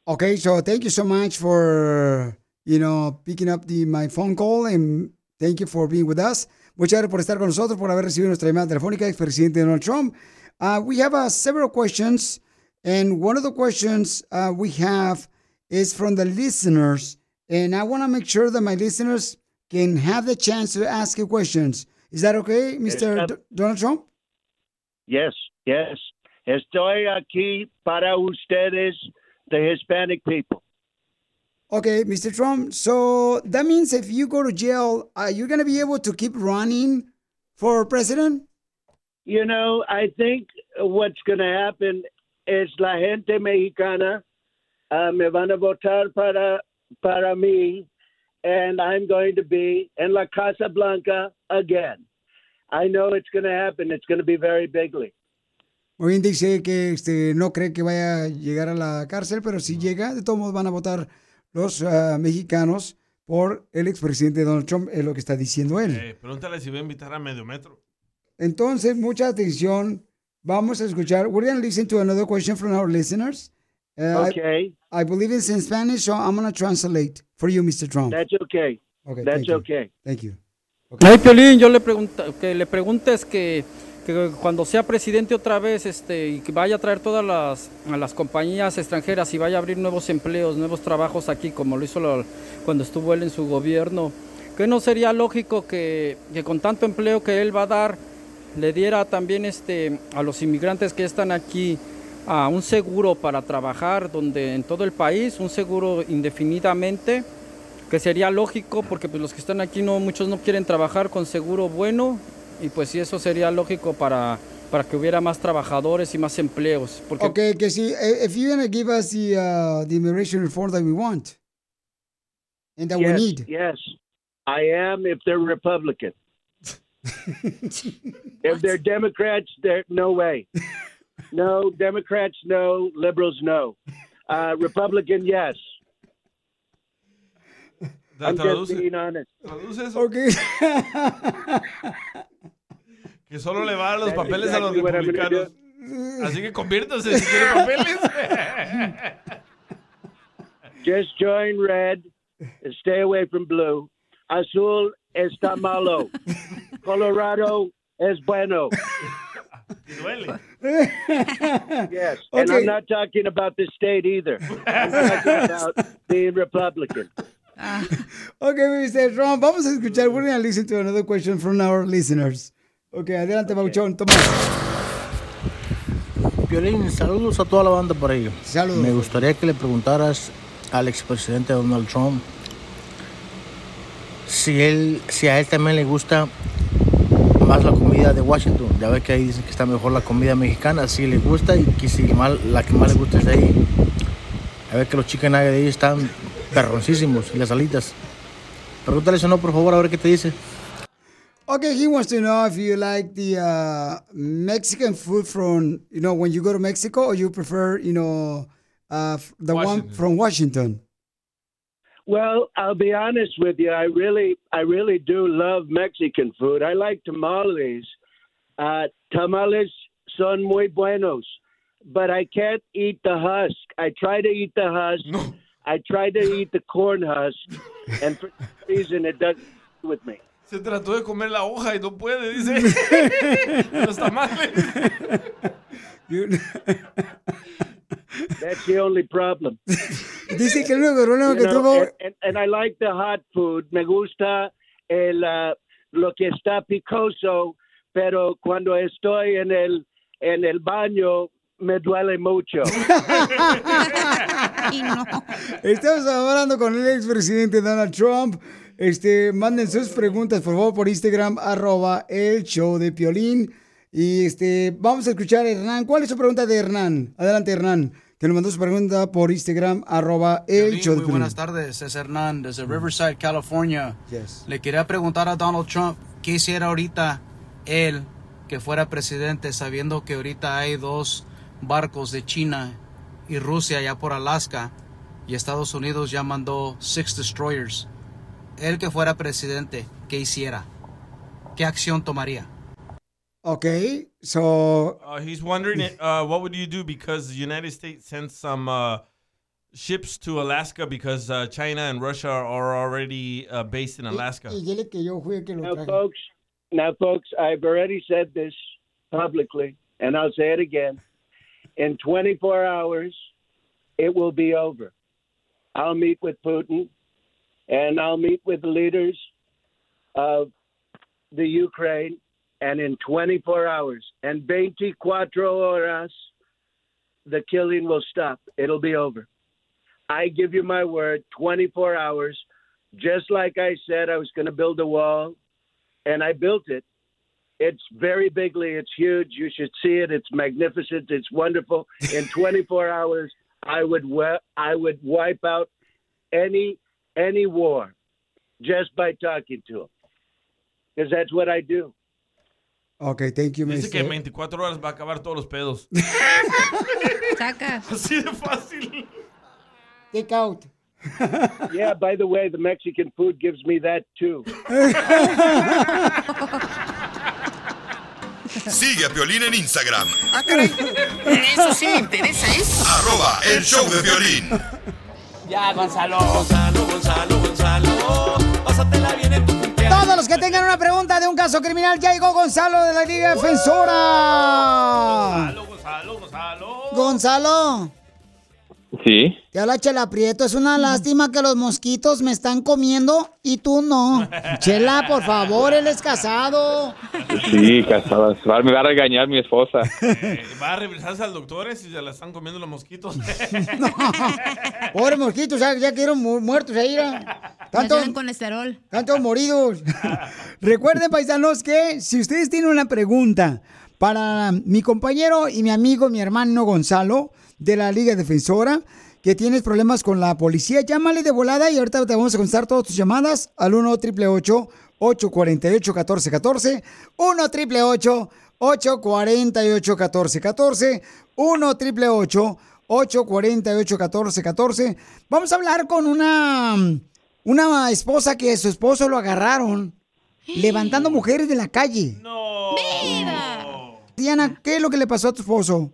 Okay, so thank you so much for, you know, picking up the, my phone call and thank you for being with us. Muchas gracias por estar con nosotros, por haber recibido nuestra llamada telefónica, expresidente Donald Trump. Uh, we have uh, several questions, and one of the questions uh, we have is from the listeners, and I want to make sure that my listeners can have the chance to ask you questions. Is that okay, Mr. Yes, D- Donald Trump? Yes, yes. Estoy aquí para ustedes, the Hispanic people. Okay, Mr. Trump. So that means if you go to jail, are you're going to be able to keep running for president? You know, I think what's going to happen is la gente mexicana uh, me van a votar para, para mí, and I'm going to be in la Casa Blanca again. I know it's going to happen. It's going to be very bigly. Muy bien, dice que este, no cree que vaya a llegar a la cárcel, pero si llega, de todos modos van a votar los ah, mexicanos por el expresidente Donald Trump, es lo que está diciendo él. Eh, pregúntale si va a invitar a medio metro. Entonces, mucha atención, Vamos a escuchar. We're going to listen to another question from our listeners. Uh, I- Okay. I, believe it's in Spanish, so I'm going to translate for you, Mr. Trump. That's okay. Okay, That's thank you. okay. Thank you. Ay, Piolín, yo le pregunto, que le preguntes que, que cuando sea presidente otra vez, este, y que vaya a traer todas las, a las compañías extranjeras y vaya a abrir nuevos empleos, nuevos trabajos aquí, como lo hizo lo- cuando estuvo él en su gobierno, que no sería lógico que, que con tanto empleo que él va a dar, le diera también este, a los inmigrantes que están aquí a un seguro para trabajar donde en todo el país, un seguro indefinidamente, que sería lógico porque pues, los que están aquí no muchos no quieren trabajar con seguro bueno y pues sí eso sería lógico para para que hubiera más trabajadores y más empleos porque Okay, que si, eh, if you're going to give us the, uh, the immigration reform that we want and that we yes, need. Yes, I am. If they're Republican, if they're Democrats, they're no way. No, Democrats, no. Liberals, no. Uh, Republican, yes. I'm just being honest. Traduce eso. Okay. Que solo le va a los That's papeles a los exactly what I'm gonna republicanos. Así que conviértase si quiere papeles. Just join red and stay away from blue. Azul está malo. Colorado es bueno. Yes, and Okay. I'm not talking about the state either. I'm talking about being Republican. Okay, Mr. Trump, vamos a escuchar. We're going to listen to another question from our listeners. Okay, adelante, Bauchón, toma. Piolín, saludos a toda la banda por ahí. Saludos. Me gustaría que le preguntaras al expresidente Donald Trump si él, si a él también le gusta más la comida de Washington. Ya ve que ahí dicen que está mejor la comida mexicana, si le gusta y que si mal- la que más le gusta es de ahí. A ver que los chicken nuggets de ahí están perroncísimos y las alitas. Pregúntale eso no, por favor, a ver qué te dice. Okay, he wants to know if you like the uh, Mexican food from, you know, when you go to Mexico or you prefer, you know, uh, the one from Washington. Well, I'll be honest with you. I really, I really do love Mexican food. I like tamales. Uh, tamales son muy buenos, but I can't eat the husk. I try to eat the husk. I try to eat the corn husk, and for some reason it doesn't with me. Se trató de comer la hoja y no puede, dice. Los tamales. That's the only problem. Dice que el único problema You que know, tuvo. and, and, and I like the hot food. Me gusta el uh, lo que está picoso, pero cuando estoy en el en el baño me duele mucho. Estamos hablando con el expresidente Donald Trump. Este, manden sus preguntas, por favor, por Instagram, arroba el show de Piolín. Y este, vamos a escuchar a Hernán. ¿Cuál es su pregunta de Hernán? Adelante, Hernán. Que nos mandó su pregunta por Instagram, arroba el muy buenas tardes, es Hernán desde Riverside, California. Yes. Le quería preguntar a Donald Trump qué hiciera ahorita él que fuera presidente, sabiendo que ahorita hay dos barcos de China y Rusia ya por Alaska y Estados Unidos ya mandó six destroyers. Él que fuera presidente, ¿qué hiciera? ¿Qué acción tomaría? Okay, so Uh, he's wondering uh, what would you do because the United States sent some uh, ships to Alaska because uh, China and Russia are already uh, based in Alaska. Y dile que yo fui el que lo Now, folks, now, folks, I've already said this publicly, and I'll say it again. In 24 hours, it will be over. I'll meet with Putin, and I'll meet with the leaders of the Ukraine, and in 24 hours, and 24 horas, the killing will stop. It'll be over. I give you my word, 24 hours, just like I said I was going to build a wall, and I built it. It's very bigly, it's huge. You should see it. It's magnificent. It's wonderful. In 24 hours, I would I would wipe out any any war just by talking to them, because that's what I do. Okay, thank you, Dice que en Mr. 24 horas va a acabar todos los pedos. Saca. Así de fácil. Take out. yeah, by the way, the Mexican food gives me that too. Sigue a Piolín en Instagram, Ah, caray. Eso sí me interesa, ¿eh? arroba el show de violín. Ya, Gonzalo. Gonzalo, Gonzalo, que tengan una pregunta de un caso criminal, ya llegó Gonzalo de la Liga Defensora. Gonzalo, Gonzalo. Gonzalo, Sí. te habla Chela Prieto. Es una lástima que los mosquitos me están comiendo y tú no. Chela, por favor, él es casado. Sí, casada. Va- Me va a regañar mi esposa. Eh, va a revisarse al doctor si se la están comiendo los mosquitos. Pobre mosquitos, ya, ya quedaron mu- muertos ahí. ¿verdad? Tanto, tienen colesterol. Tantos moridos. Recuerden, paisanos, que si ustedes tienen una pregunta para mi compañero y mi amigo, mi hermano Gonzalo, de la Liga Defensora, que tienes problemas con la policía, llámale de volada y ahorita te vamos a contestar todas tus llamadas al 1 888 848 1414 1 888 848 1414 1 888 848 1414 Vamos a hablar con una una esposa que su esposo lo agarraron levantando mujeres de la calle. Diana, ¿qué es lo que le pasó a tu esposo?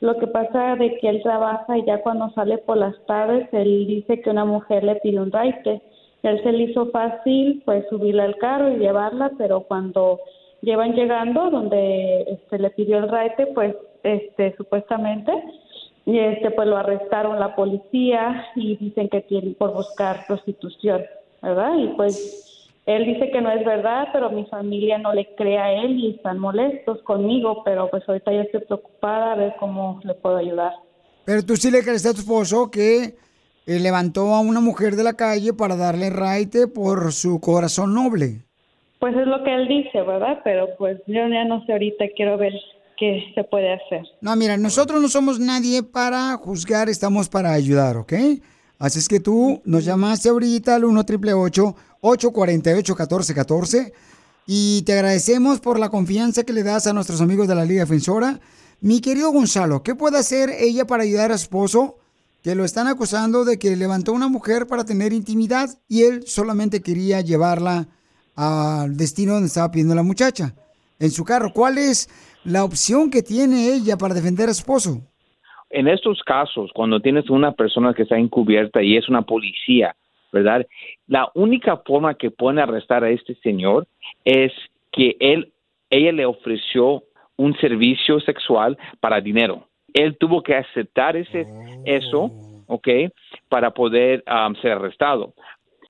Lo que pasa de que él trabaja y ya cuando sale por las tardes, él dice que una mujer le pide un raite. Él se le hizo fácil, pues, subirla al carro y llevarla, pero cuando llevan llegando, donde este, le pidió el raite, pues, este, supuestamente, y este, pues lo arrestaron la policía y dicen que tienen por buscar prostitución, ¿verdad? Y pues él dice que no es verdad, pero mi familia no le cree a él y están molestos conmigo, pero pues ahorita yo estoy preocupada a ver cómo le puedo ayudar. Pero tú sí le crees a tu esposo que eh, levantó a una mujer de la calle para darle raite por su corazón noble. Pues es lo que él dice, ¿verdad? Pero pues yo ya no sé ahorita, quiero ver qué se puede hacer. No, mira, nosotros no somos nadie para juzgar, estamos para ayudar, ¿ok? Así es que tú nos llamaste ahorita al 1 888 848 1414 y te agradecemos por la confianza que le das a nuestros amigos de la Liga Defensora. Mi querido Gonzalo, ¿qué puede hacer ella para ayudar a su esposo? Que lo están acusando de que levantó una mujer para tener intimidad y él solamente quería llevarla al destino donde estaba pidiendo la muchacha, en su carro. ¿Cuál es la opción que tiene ella para defender a su esposo? En estos casos, cuando tienes una persona que está encubierta y es una policía, ¿verdad? La única forma que pueden arrestar a este señor es que él, ella le ofreció un servicio sexual para dinero. Él tuvo que aceptar ese, eso, ¿ok? Para poder um, ser arrestado.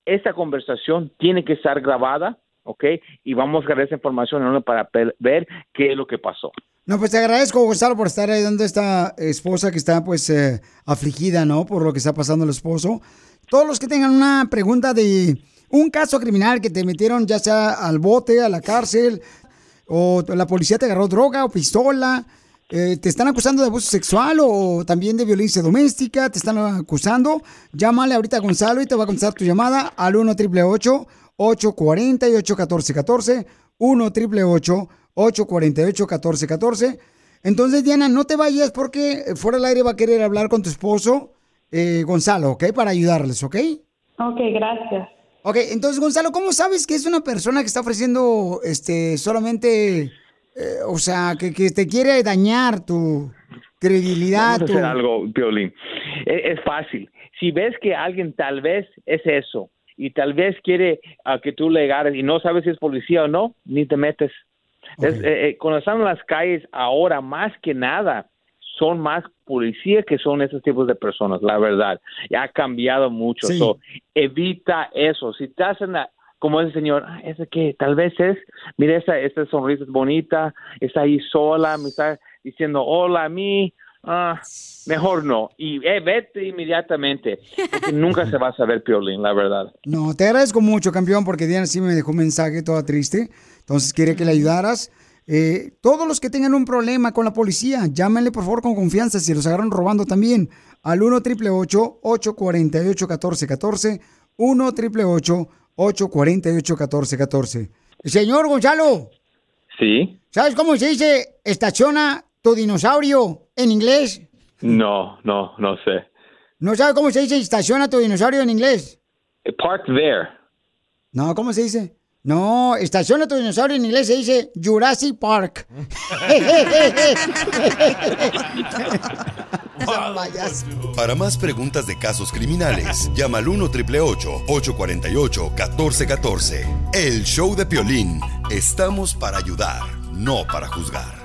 Esta conversación tiene que estar grabada, ¿ok? Y vamos a agarrar esa información para ver qué es lo que pasó. No, pues te agradezco, Gonzalo, por estar ayudando a esta esposa que está, pues, eh, afligida, ¿no? Por lo que está pasando el esposo. Todos los que tengan una pregunta de un caso criminal que te metieron ya sea al bote, a la cárcel, o la policía te agarró droga o pistola, eh, te están acusando de abuso sexual o también de violencia doméstica, te están acusando, llámale ahorita a Gonzalo y te va a contestar tu llamada al 1 888 848 1414 1 888 848 1414 Entonces, Diana, no te vayas porque fuera del aire va a querer hablar con tu esposo, eh, Gonzalo, ¿ok? Para ayudarles, ¿ok? Ok, gracias. Ok, entonces, Gonzalo, ¿cómo sabes que es una persona que está ofreciendo este solamente, eh, o sea, que, que te quiere dañar tu credibilidad? Vamos a tu- hacer algo, Piolín. Es, es fácil. Si ves que alguien tal vez es eso y tal vez quiere ah, que tú le agarres y no sabes si es policía o no, ni te metes. Es, eh, eh, cuando están en las calles ahora, más que nada, son más policías que son esos tipos de personas, la verdad. Ya ha cambiado mucho. Sí. So, evita eso. Si te hacen la- como ese señor, ah, ese que tal vez es, mira esa, esa sonrisa es bonita, está ahí sola, me está diciendo hola a mí, ah, mejor no. Y eh, vete inmediatamente, porque nunca se va a saber, Piolín, la verdad. No, te agradezco mucho, campeón, porque Diana sí me dejó un mensaje toda triste. Entonces, quiere que le ayudaras. Eh, todos los que tengan un problema con la policía, llámenle por favor con confianza si los agarran robando también al 1 888 848 1414 1 888 848 1414 Señor Gonzalo, ¿Sí? ¿sabes cómo se dice estaciona tu dinosaurio en inglés? No, no, no sé. ¿No sabe cómo se dice estaciona tu dinosaurio en inglés? Park there. No, ¿cómo se dice? No, estación de tu dinosaurio en inglés se dice Jurassic Park. Para más preguntas de casos criminales, llama al 1 848 1414 El show de Piolín. Estamos para ayudar, no para juzgar.